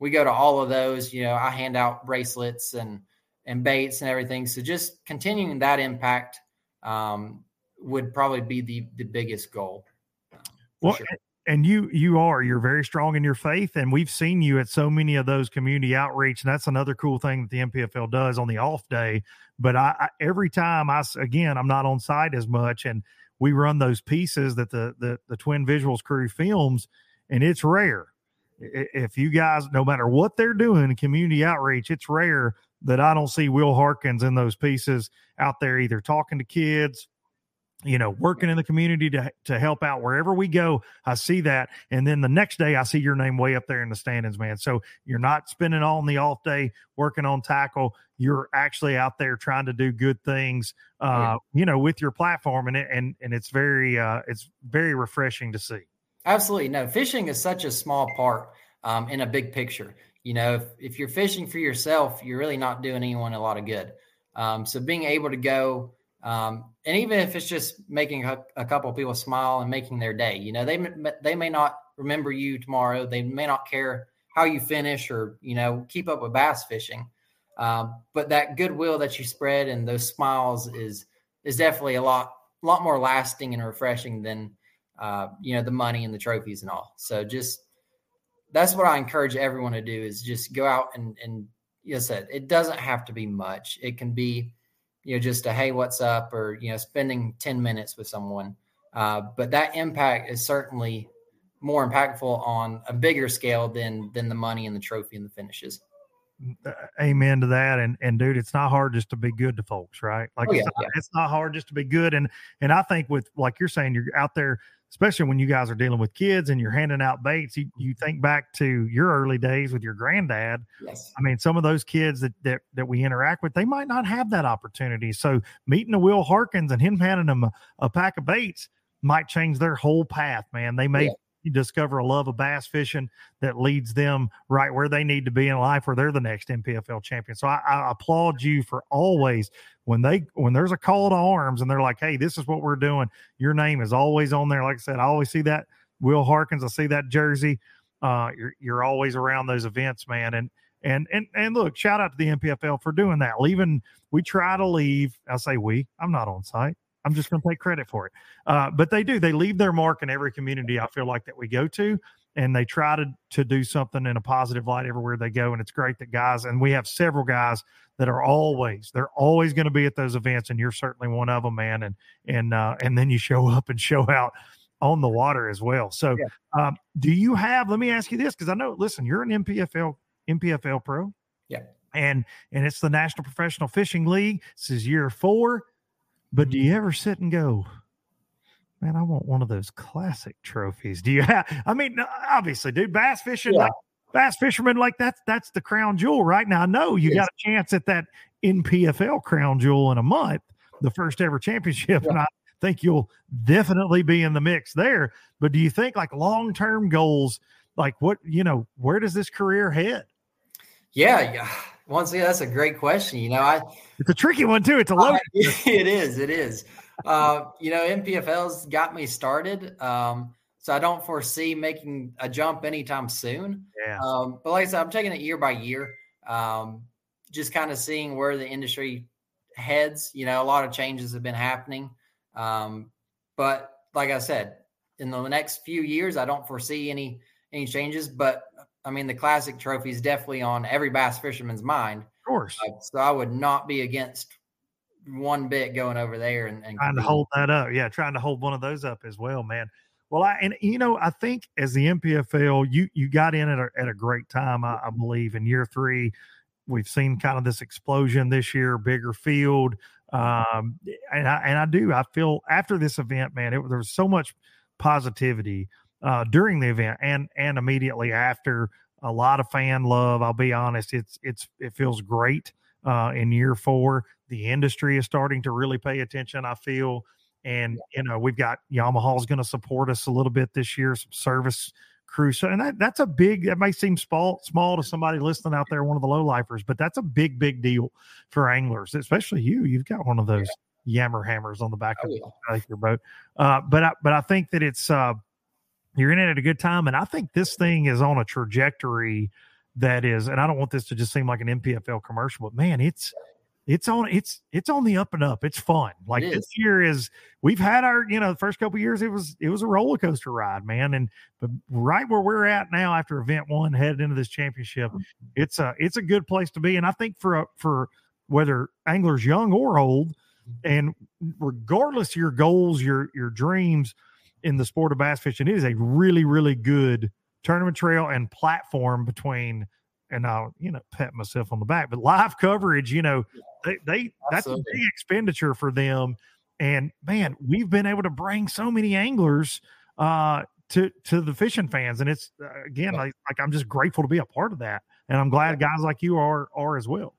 we go to all of those, you know, I hand out bracelets and, and baits and everything. So just continuing that impact um, would probably be the, the biggest goal. Uh, well, sure and you you are you're very strong in your faith and we've seen you at so many of those community outreach and that's another cool thing that the npfl does on the off day. But I, I, every time i again i'm not on site as much and we run those pieces that the the, the twin visuals crew films and it's rare. If you guys no matter what they're doing in community outreach it's rare that i don't see will harkins in those pieces out there either talking to kids you know, working in the community to to help out wherever we go. I see that, and then the next day I see your name way up there in the standings, man. So you're not spending all in the off day working on tackle. You're actually out there trying to do good things, uh, yeah. you know, with your platform, and it, and and it's very uh, it's very refreshing to see. Absolutely, no. Fishing is such a small part um, in a big picture. You know, if, if you're fishing for yourself, you're really not doing anyone a lot of good. Um, so being able to go um, and even if it's just making a, a couple people smile and making their day, you know, they they may not remember you tomorrow. They may not care how you finish or you know keep up with bass fishing. Um, but that goodwill that you spread and those smiles is is definitely a lot lot more lasting and refreshing than uh, you know the money and the trophies and all. So just that's what I encourage everyone to do is just go out and and you know, said it doesn't have to be much. It can be you know, just a hey, what's up, or you know, spending ten minutes with someone. Uh, but that impact is certainly more impactful on a bigger scale than than the money and the trophy and the finishes. Amen to that. And and dude, it's not hard just to be good to folks, right? Like oh, it's, not, yeah. it's not hard just to be good. And and I think with like you're saying, you're out there especially when you guys are dealing with kids and you're handing out baits. You, you mm-hmm. think back to your early days with your granddad. Yes. I mean, some of those kids that, that, that we interact with, they might not have that opportunity. So meeting a Will Harkins and him handing them a, a pack of baits might change their whole path, man. They may yeah discover a love of bass fishing that leads them right where they need to be in life where they're the next NPFL champion. So I, I, applaud you for always when they when there's a call to arms and they're like, hey, this is what we're doing. Your name is always on there. Like I said, I always see that Will Harkins. I see that jersey. Uh, you're you're always around those events, man. And and and and look, shout out to the NPFL for doing that. Leaving, we try to leave. I say we. I'm not on site. I'm just going to take credit for it. Uh, but they do. They leave their mark in every community I feel like that we go to, and they try to to do something in a positive light everywhere they go. And it's great that guys, and we have several guys that are always they're always going to be at those events, and you're certainly one of them, man. And and uh, and then you show up and show out on the water as well. So, yeah. um, do you have? Let me ask you this because I know. Listen, you're an NPFL NPFL pro. Yeah. And and it's the National Professional Fishing League. This is year four but do mm-hmm. you ever sit and go, man, I want one of those classic trophies? Do you have, I mean, obviously, dude, bass fishing, yeah. like bass fishermen, like that's, that's the crown jewel right now. I know you got a chance at that NPFL crown jewel in a month, the first ever championship. Yeah. And I think you'll definitely be in the mix there. But do you think like long term goals, like what, you know, where does this career head? Yeah. Yeah once again, that's a great question. You know, I it's a tricky one too. It's a low. it is. It is. Uh, you know, NPFL's got me started. Um, so I don't foresee making a jump anytime soon. Yeah. Um, but like I said, I'm taking it year by year. Um, just kind of seeing where the industry heads. You know, a lot of changes have been happening. Um, but like I said, in the next few years, I don't foresee any any changes. But I mean, the classic trophy is definitely on every bass fisherman's mind. Of course. Uh, so I would not be against one bit going over there and, and trying to hold that up. Yeah, trying to hold one of those up as well, man. Well, I and you know, I think as the NPFL, you you got in at a, at a great time. I, I believe in year three, we've seen kind of this explosion this year, bigger field, um, and I and I do. I feel after this event, man, it, there was so much positivity uh, during the event and and immediately after. A lot of fan love. I'll be honest; it's it's it feels great uh, in year four. The industry is starting to really pay attention. I feel, and you know we've got Yamaha's going to support us a little bit this year. Some service crew, so and that, that's a big. That may seem small small to somebody listening out there, one of the low lifers, but that's a big big deal for anglers, especially you. You've got one of those. Yeah. Yammer hammers on the back oh, of, yeah. your boat, uh, but I, but I think that it's uh, you're in it at a good time. And I think this thing is on a trajectory that is, and I don't want this to just seem like an NPFL commercial, but man, it's it's on it's it's on the up and up. It's fun. Like it this year is we've had our, you know, the first couple years it was it was a roller coaster ride, man. And but right where we're at now after event one headed into this championship, mm-hmm. it's a it's a good place to be. And I think for a, for whether anglers young or old, and regardless of your goals, your your dreams, in the sport of bass fishing. It is a really, really good tournament trail and platform between and I'll, you know, pat myself on the back, but live coverage, you know, they, they that's a big expenditure for them. and man, we've been able to bring so many anglers uh, to to the fishing fans, and it's uh, again like, like I'm just grateful to be a part of that, and I'm glad guys like you are are as well.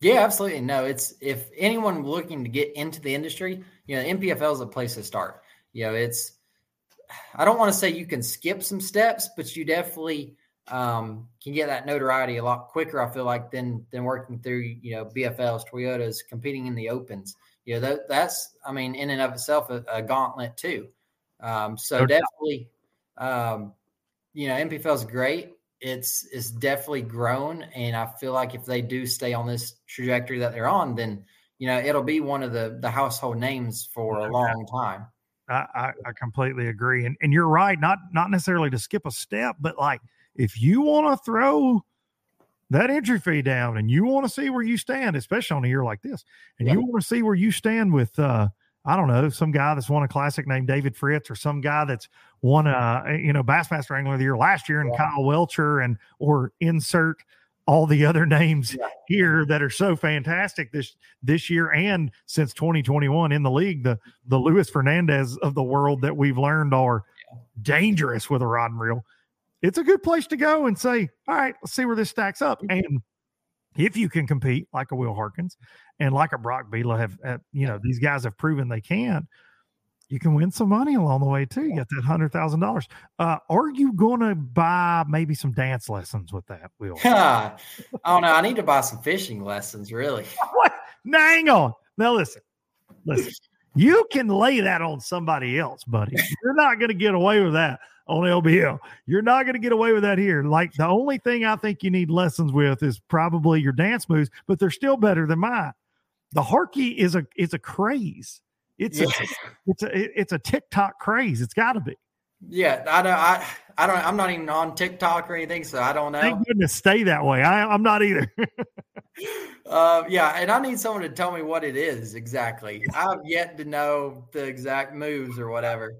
Yeah, absolutely. No, it's if anyone looking to get into the industry, you know, NPFL is a place to start. You know, it's I don't want to say you can skip some steps, but you definitely um, can get that notoriety a lot quicker. I feel like than than working through you know BFLs, Toyotas, competing in the opens. You know, that, that's I mean, in and of itself, a, a gauntlet too. Um, so okay. definitely, um, you know, NPFL is great. It's it's definitely grown, and I feel like if they do stay on this trajectory that they're on, then you know it'll be one of the the household names for a long time. I, I, completely agree, and and you're right. Not not necessarily to skip a step, but like if you want to throw that entry fee down and you want to see where you stand, especially on a year like this, and yeah. you want to see where you stand with uh, I don't know, some guy that's won a classic named David Fritz or some guy that's won a you know Bassmaster Angler of the Year last year and yeah. Kyle Welcher and or insert all the other names yeah. here that are so fantastic this this year and since 2021 in the league the the Luis Fernandez of the world that we've learned are dangerous with a rod and reel it's a good place to go and say all right let's see where this stacks up mm-hmm. and if you can compete like a Will Harkins and like a Brock Biela have, have, you know, these guys have proven they can, you can win some money along the way too. You got that hundred thousand uh, dollars. Are you going to buy maybe some dance lessons with that, Will? I don't know. I need to buy some fishing lessons, really. what? Now, hang on. Now listen, listen. You can lay that on somebody else, buddy. You're not going to get away with that on LBL. You're not going to get away with that here. Like the only thing I think you need lessons with is probably your dance moves, but they're still better than mine. The Harky is a is a craze. It's yeah. a it's a it's a TikTok craze. It's got to be. Yeah, I don't. I I don't. I'm not even on TikTok or anything, so I don't know. Thank goodness, stay that way. I, I'm not either. uh, yeah, and I need someone to tell me what it is exactly. I've yet to know the exact moves or whatever.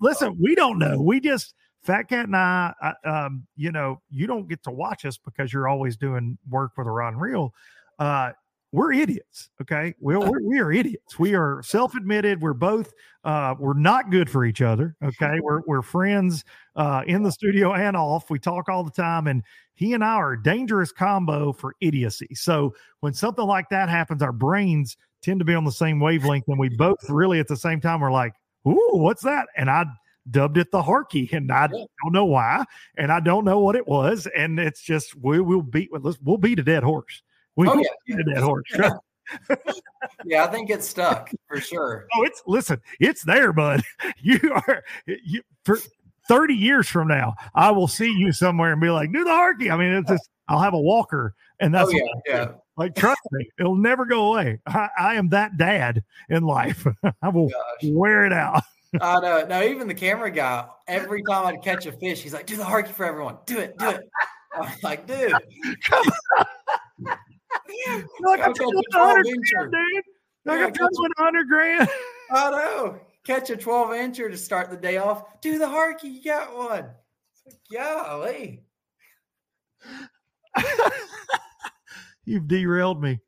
Listen, we don't know. We just Fat Cat and I, um, you know, you don't get to watch us because you're always doing work with and reel. Uh, we're idiots. Okay. We're, we're, we are idiots. We are self admitted. We're both, uh, we're not good for each other. Okay. We're, we're friends uh, in the studio and off. We talk all the time. And he and I are a dangerous combo for idiocy. So when something like that happens, our brains tend to be on the same wavelength. And we both really at the same time we're like, Ooh, what's that? And I dubbed it the Harky, and I don't know why, and I don't know what it was. And it's just we will beat let's we'll beat a dead horse. We oh, yeah. that horse. yeah, I think it's stuck for sure. Oh, it's listen, it's there, bud. You are you for 30 years from now, I will see you somewhere and be like, do the Harky. I mean, it's just I'll have a walker, and that's oh, yeah, yeah. Like, trust me, it'll never go away. I, I am that dad in life. I will Gosh. wear it out. I know. No, even the camera guy, every time I'd catch a fish, he's like, do the Harky for everyone. Do it, do it. I'm like, dude. Come on like I got one hundred grand, dude. Like yeah, I got one hundred grand. I know. Catch a twelve incher to start the day off. Do the harky. you got one. It's like, golly. You've derailed me.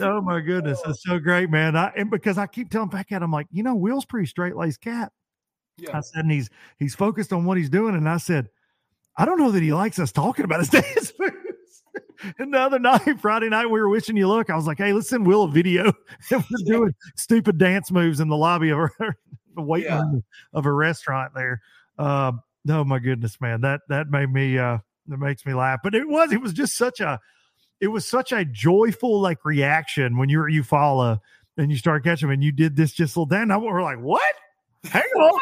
Oh my goodness, oh. that's so great, man. I and because I keep telling back at him, like, you know, Will's pretty straight laced cat. Yeah. I said, and he's he's focused on what he's doing. And I said, I don't know that he likes us talking about his dance food and the other night, Friday night, we were wishing you luck. I was like, hey, let's send Will a video. we're doing stupid dance moves in the lobby of a waiting yeah. room of a restaurant there. Uh, oh my goodness, man. That that made me uh that makes me laugh. But it was, it was just such a it was such a joyful like reaction when you were you follow and you start catching them and you did this just little down. we were like, what? Hang on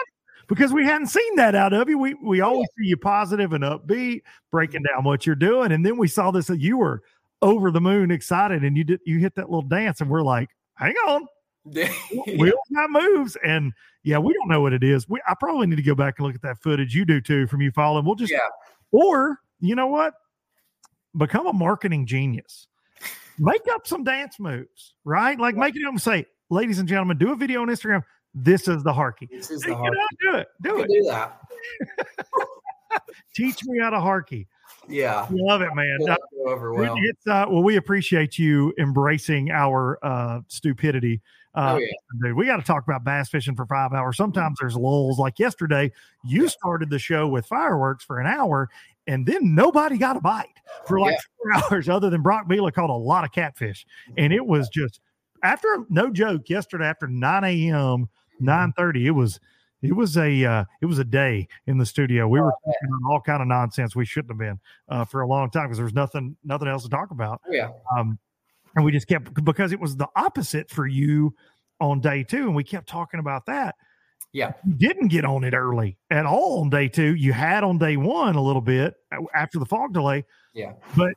because we hadn't seen that out of you. We we oh, always see you positive and upbeat, breaking mm-hmm. down what you're doing, and then we saw this that you were over the moon excited, and you did you hit that little dance, and we're like, hang on. yeah. We got moves, and yeah, we don't know what it is. We I probably need to go back and look at that footage. You do too from you following. We'll just, yeah. or you know what, become a marketing genius. Make up some dance moves, right? Like make it up and say, ladies and gentlemen, do a video on Instagram. This is the Harky. This is the Harky. do it. Do it. Do that. Teach me how to Harky. Yeah. Love it, man. Well. It's, uh, well, we appreciate you embracing our uh, stupidity Uh, oh, yeah. dude, we got to talk about bass fishing for five hours. Sometimes there's lulls. Like yesterday, you started the show with fireworks for an hour, and then nobody got a bite for like Yeah. four hours, other than Brock Beela caught a lot of catfish, and it was just after no joke. Yesterday after nine a.m., nine thirty, it was. It was a uh, it was a day in the studio. We were Oh, talking on all kind of nonsense we shouldn't have been uh, for a long time because there was nothing nothing else to talk about Oh, yeah. um, and we just kept because it was the opposite for you on day two, and we kept talking about that. Yeah. You didn't get on it early at all on day two. You had on day one a little bit uh, after the fog delay. Yeah. But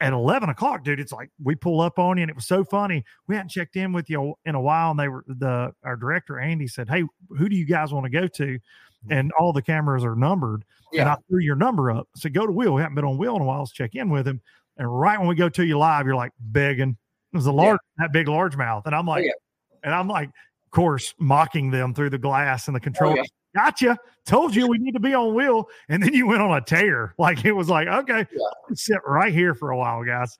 at 11 o'clock, dude, it's like we pull up on you, and it was so funny. We hadn't checked in with you in a while, and they were the our director Andy said, "Hey, who do you guys want to go to?" Mm-hmm. And all the cameras are numbered. And I threw your number up. So go to Will. We haven't been on Will in a while. Let's check in with him. And right when we go to you live, you're like begging. It was a large, that big largemouth. And I'm like, Oh, yeah. and I'm like, of course, mocking them through the glass and the control. Oh, yeah. Gotcha. Told you we need to be on Will. And then you went on a tear. Like it was like, okay, Yeah. sit right here for a while, guys.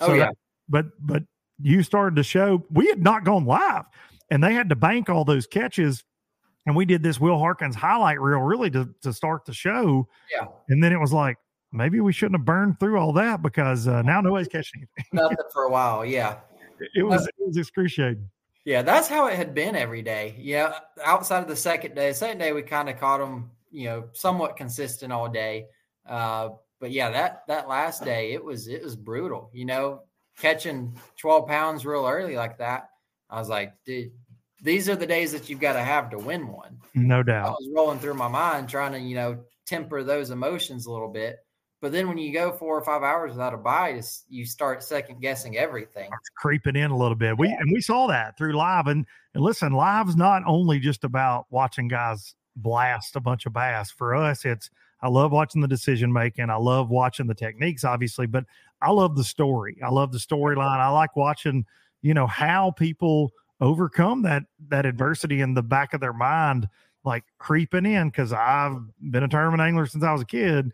Oh, yeah. that- but but you started the show. We had not gone live, and they had to bank all those catches. And we did this Will Harkins highlight reel really to to start the show. Yeah. And then it was like maybe we shouldn't have burned through all that because uh, now nobody's catching it. Nothing for a while. Yeah. It was it was excruciating. Yeah, that's how it had been every day. Yeah, outside of the second day, second day we kind of caught them, you know, somewhat consistent all day. Uh, but yeah, that that last day it was it was brutal. You know, catching twelve pounds real early like that. I was like, dude, these are the days that you've got to have to win one. No doubt. I was rolling through my mind trying to, you know, temper those emotions a little bit. But then when you go four or five hours without a bite, it's, you start second guessing everything. It's creeping in a little bit. We and we saw that through live. And, and listen, live's not only just about watching guys blast a bunch of bass. For us, it's I love watching the decision making. I love watching the techniques, obviously, but I love the story. I love the storyline. I like watching, you know, how people overcome that that adversity in the back of their mind, like creeping in. Because I've been a tournament angler since I was a kid,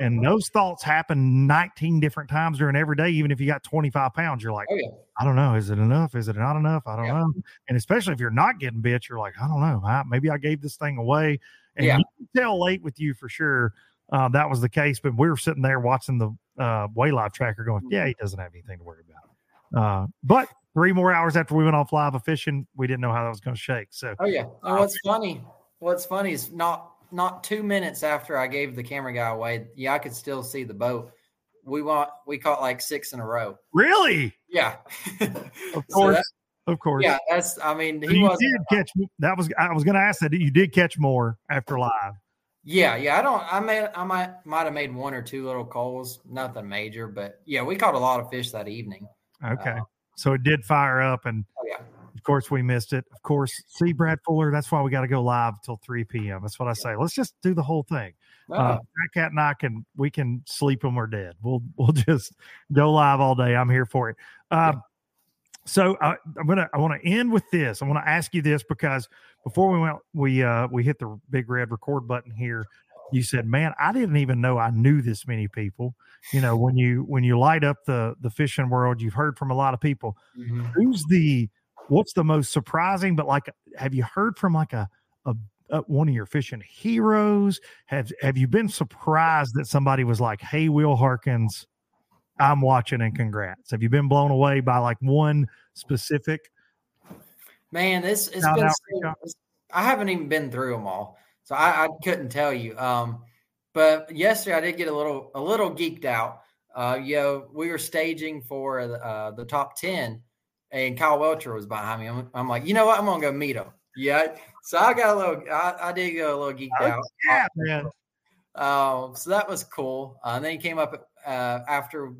and those thoughts happen 19 different times during every day. Even if you got 25 pounds, you're like, Oh yeah, I don't know. Is it enough? Is it not enough? I don't Yeah. know. And especially if you're not getting bit, you're like, I don't know. I, maybe I gave this thing away. And Yeah. you can tell late with you for sure uh, that was the case. But we were sitting there watching the uh, way live tracker going, yeah, he doesn't have anything to worry about. Uh, but three more hours after we went off live of fishing, we didn't know how that was going to shake. So oh yeah. And what's funny, what's funny is not not two minutes after I gave the camera guy away, yeah, I could still see the boat. We want we caught like six in a row. really, Yeah, of So course, that- of course. yeah, that's. I mean, So he you was. did catch that was I was going to ask that you did catch more after live. Yeah, yeah. I don't. I made. I might might have made one or two little calls. Nothing major, but yeah, we caught a lot of fish that evening. Okay, Uh, so it did fire up and. Oh yeah. Of course, we missed it. Of course, see Brad Fuller. That's why we got to go live till 3 p.m. That's what I say. Let's just do the whole thing. No, Uh, Cat and I can we can sleep when we're dead. We'll we'll just go live all day. I'm here for it. Um, So uh, I'm gonna I want to end with this. I want to ask you this because before we went we uh we hit the big red record button here. You said, "Man, I didn't even know I knew this many people." You know, when you when you light up the the fishing world, you've heard from a lot of people mhm. who's the what's the most surprising but like have you heard from like a, a, a one of your fishing heroes have have you been surprised that somebody was like hey will harkins i'm watching and congrats have you been blown away by like one specific man, this it's been. so-. I haven't even been through them all, so I, I couldn't tell you. Um, but yesterday I did get a little a little geeked out. Uh, you know, we were staging for uh, the top ten, and Kyle Welcher was behind me. I'm, I'm like, you know what? I'm gonna go meet him. Yeah. So I got a little. I, I did go a little geeked out. yeah man Um, so that was cool. Uh, and then he came up uh, after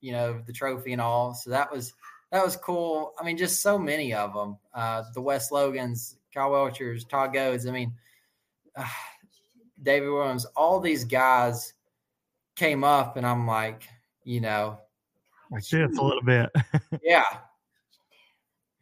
you know the trophy and all. So that was that was cool. I mean, just so many of them. Uh, the Wes Logans, Kyle Welchers, Todd Goads. I mean, uh, David Williams. All these guys came up, and I'm like, you know, like this a little bit yeah,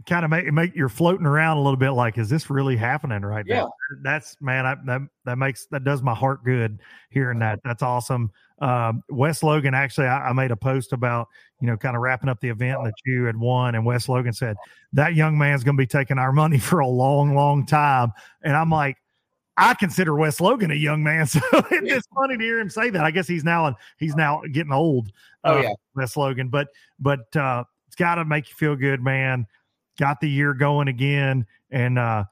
kind of make make you're floating around a little bit like is this really happening right Yeah. now that's man I, that that makes that does my heart good hearing that that's awesome um wes logan actually I, I made a post about you know kind of wrapping up the event that you had won and wes logan said that young man's going to be taking our money for a long long time and i'm like I consider Wes Logan a young man, so it's funny to hear him say that. I guess he's now he's now getting old. Oh, uh, yeah. Wes Logan, but but uh, it's got to make you feel good, man. Got the year going again, and uh,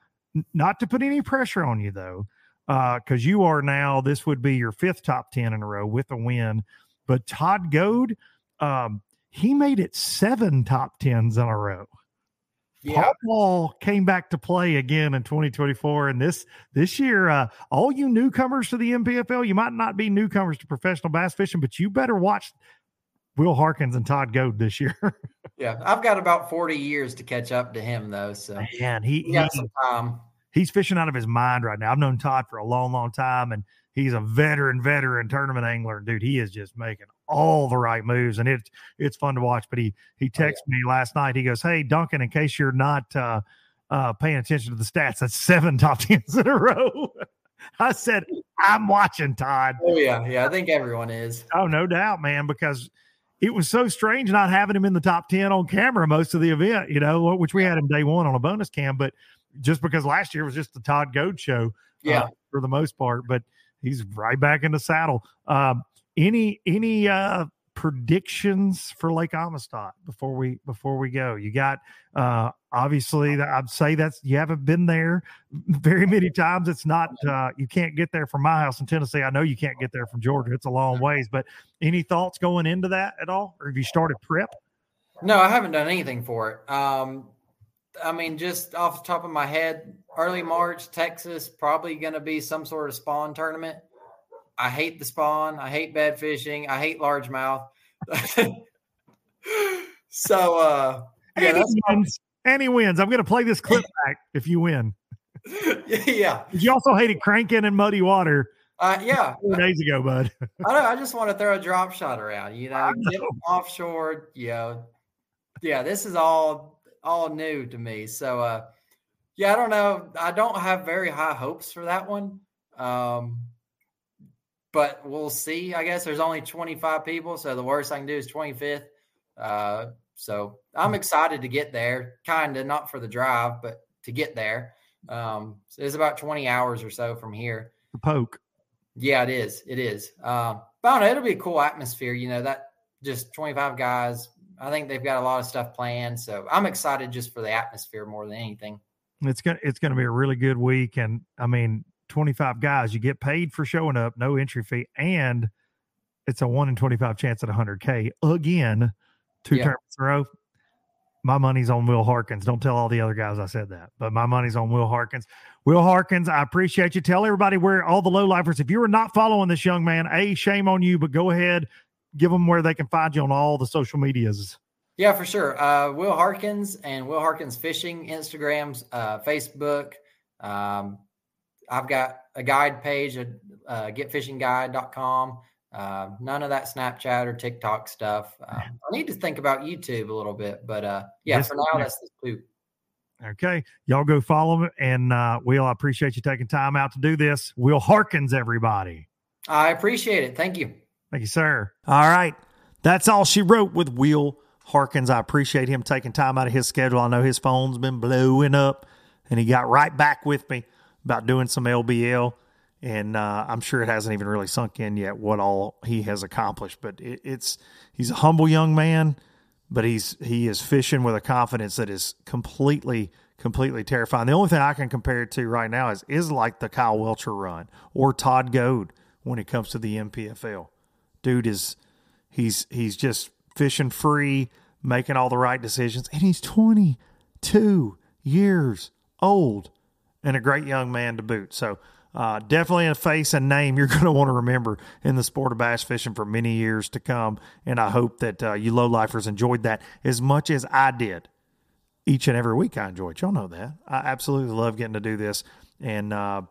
not to put any pressure on you though, because you are now this would be your fifth top ten in a row with a win. But Todd Goad, um, he made it seven top tens in a row. Yeah. Paul Ball came back to play again in 2024, and this this year, uh, all you newcomers to the NPFL, you might not be newcomers to professional bass fishing, but you better watch Will Harkins and Todd Goad this year. Yeah. I've got about 40 years to catch up to him, though. So Man, he, we got he- some time. he's fishing out of his mind right now. I've known Todd for a long, long time, and he's a veteran, veteran tournament angler. Dude, he is just making all the right moves, and it's it's fun to watch. But he he texted me last night. He goes, "Hey, Duncan, in case you're not uh, uh, paying attention to the stats, that's seven top tens in a row." I said, "I'm watching Todd." Oh, yeah. Yeah. I think everyone is. Oh, no doubt, man, because it was so strange not having him in the top 10 on camera most of the event, you know, which we had him day one on a bonus cam. But just because last year was just the Todd Goad show Yeah. uh, for the most part, but he's right back in the saddle. Um, any, any, uh, predictions for Lake Amistad before we before we go. You got uh obviously that i'd say that's you haven't been there very many times. It's not uh you can't get there from my house in tennessee. I know you can't get there from georgia. It's a long ways but any thoughts going into that at all? Or have you started prep? No, I haven't done anything for it. Um, I mean, just off the top of my head, early March, Texas, probably going to be some sort of spawn tournament. I hate the spawn. I hate bed fishing. I hate largemouth. so, uh, yeah, and, he wins. and he wins i'm gonna play this clip back if you win yeah, you also hated cranking in muddy water uh, yeah. four days ago bud I don't, I just want to throw a drop shot around, you know, get offshore, you know. Yeah, this is all all new to me. So uh yeah, I don't know. I don't have very high hopes for that one. Um but we'll see. I guess there's only 25 people, so the worst I can do is 25th. Uh so I'm excited to get there, kind of not for the drive, but to get there. Um so it's about 20 hours or so from here. the poke Yeah, it is. It is. Um, but I don't know. It'll be a cool atmosphere. You know, that just 25 guys. I think they've got a lot of stuff planned. So I'm excited just for the atmosphere more than anything. it's gonna it's gonna be a really good week and i mean 25 guys you get paid for showing up no entry fee and it's a 1 in 25 chance at 100k again two Yeah. tournaments in a row my money's on will harkins don't tell all the other guys i said that but my money's on will harkins will harkins i appreciate you tell everybody where all the low lifers if you are not following this young man a shame on you but go ahead give them where they can find you on all the social medias Yeah, for sure. Uh, Will Harkins and Will Harkins Fishing, Instagrams, uh, Facebook. Um, I've got a guide page at uh, getfishingguide.com. Uh, none of that Snapchat or TikTok stuff. Um, I need to think about YouTube a little bit, but uh, yeah, Yes, for now, that's the two. Okay. Y'all go follow him. And uh, Will, I appreciate you taking time out to do this. Will Harkins, everybody. I appreciate it. Thank you. Thank you, sir. All right. That's all she wrote with Will Harkins. I appreciate him taking time out of his schedule. I know his phone's been blowing up, and he got right back with me about doing some LBL. And uh, I'm sure it hasn't even really sunk in yet what all he has accomplished. But it, it's he's a humble young man, but he's he is fishing with a confidence that is completely completely terrifying. The only thing I can compare it to right now is is like the Kyle Welcher run or Todd Goad when it comes to the NPFL. Dude is he's he's just fishing free, making all the right decisions, and he's 22 years old and a great young man to boot. So uh, definitely a face and name you're going to want to remember in the sport of bass fishing for many years to come. And I hope that uh, you low lifers enjoyed that as much as I did each and every week. I enjoy it. Y'all know that. I absolutely love getting to do this. And uh,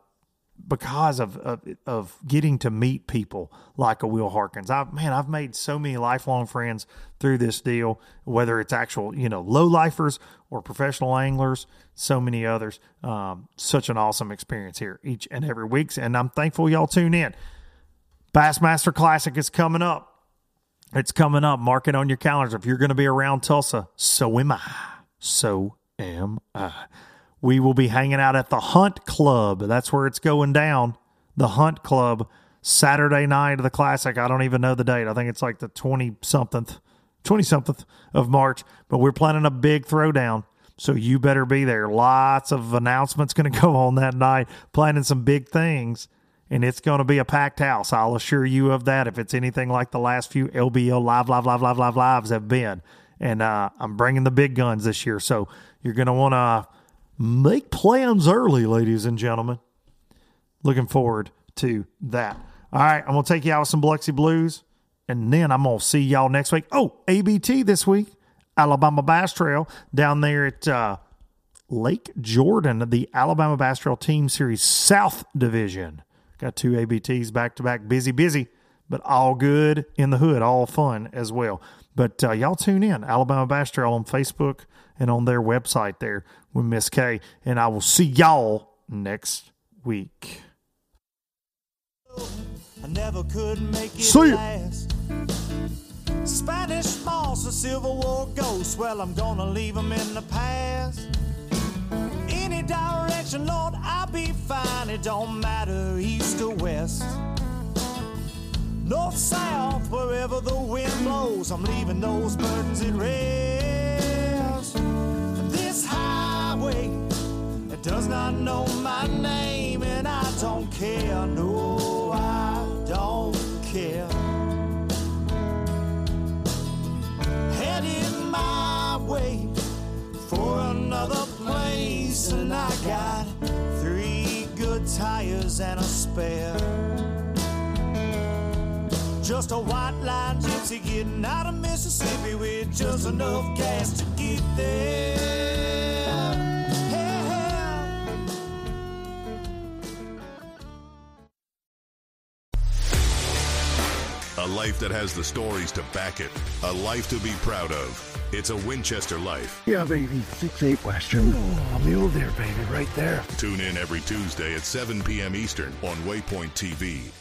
because of, of of getting to meet people like a Will Harkins. I man, I've made so many lifelong friends through this deal, whether it's actual you know low lifers or professional anglers, so many others. Um, such an awesome experience here each and every week, and I'm thankful y'all tune in. Bassmaster Classic is coming up. It's coming up. Mark it on your calendars. If you're going to be around Tulsa, so am I. So am I. We will be hanging out at the Hunt Club. That's where it's going down. The Hunt Club, Saturday night of the Classic. I don't even know the date. I think it's like the 20 something, 20 something of March. But we're planning a big throwdown. So you better be there. Lots of announcements going to go on that night, planning some big things and it's going to be a packed house. I'll assure you of that. If it's anything like the last few LBL live, live, live, live, live, lives have been, and uh, I'm bringing the big guns this year, so you're going to want to make plans early, ladies and gentlemen. Looking forward to that. All right, I'm going to take you out with some Biloxi Blues, and then I'm going to see y'all next week. Oh, ABT this week, Alabama Bass Trail down there at uh, Lake Jordan, the Alabama Bass Trail Team Series South Division. Got two ABTs back to back, busy, busy, but all good in the hood, all fun as well. But uh, y'all tune in, Alabama Bass Trail on Facebook and on their website there with Miss K. And I will see y'all next week. I never could make it See ya. last. Spanish moss, a Civil War ghost. Well, I'm gonna leave 'em in the past. Any direction, Lord, I'll be fine. It don't matter, east or west. North, south, wherever the wind blows, I'm leaving those burdens at rest. This highway, it does not know my name, and I don't care. No, I don't care. Heading my way for another place, and I got three good tires and a spare. Just a white line gypsy getting out of Mississippi with just enough gas to get there. A life that has the stories to back it. A life to be proud of. It's a Winchester life. Yeah, baby. Six eight Western. Oh, mule deer, baby, right there. Tune in every Tuesday at 7 p.m. Eastern on Waypoint TV.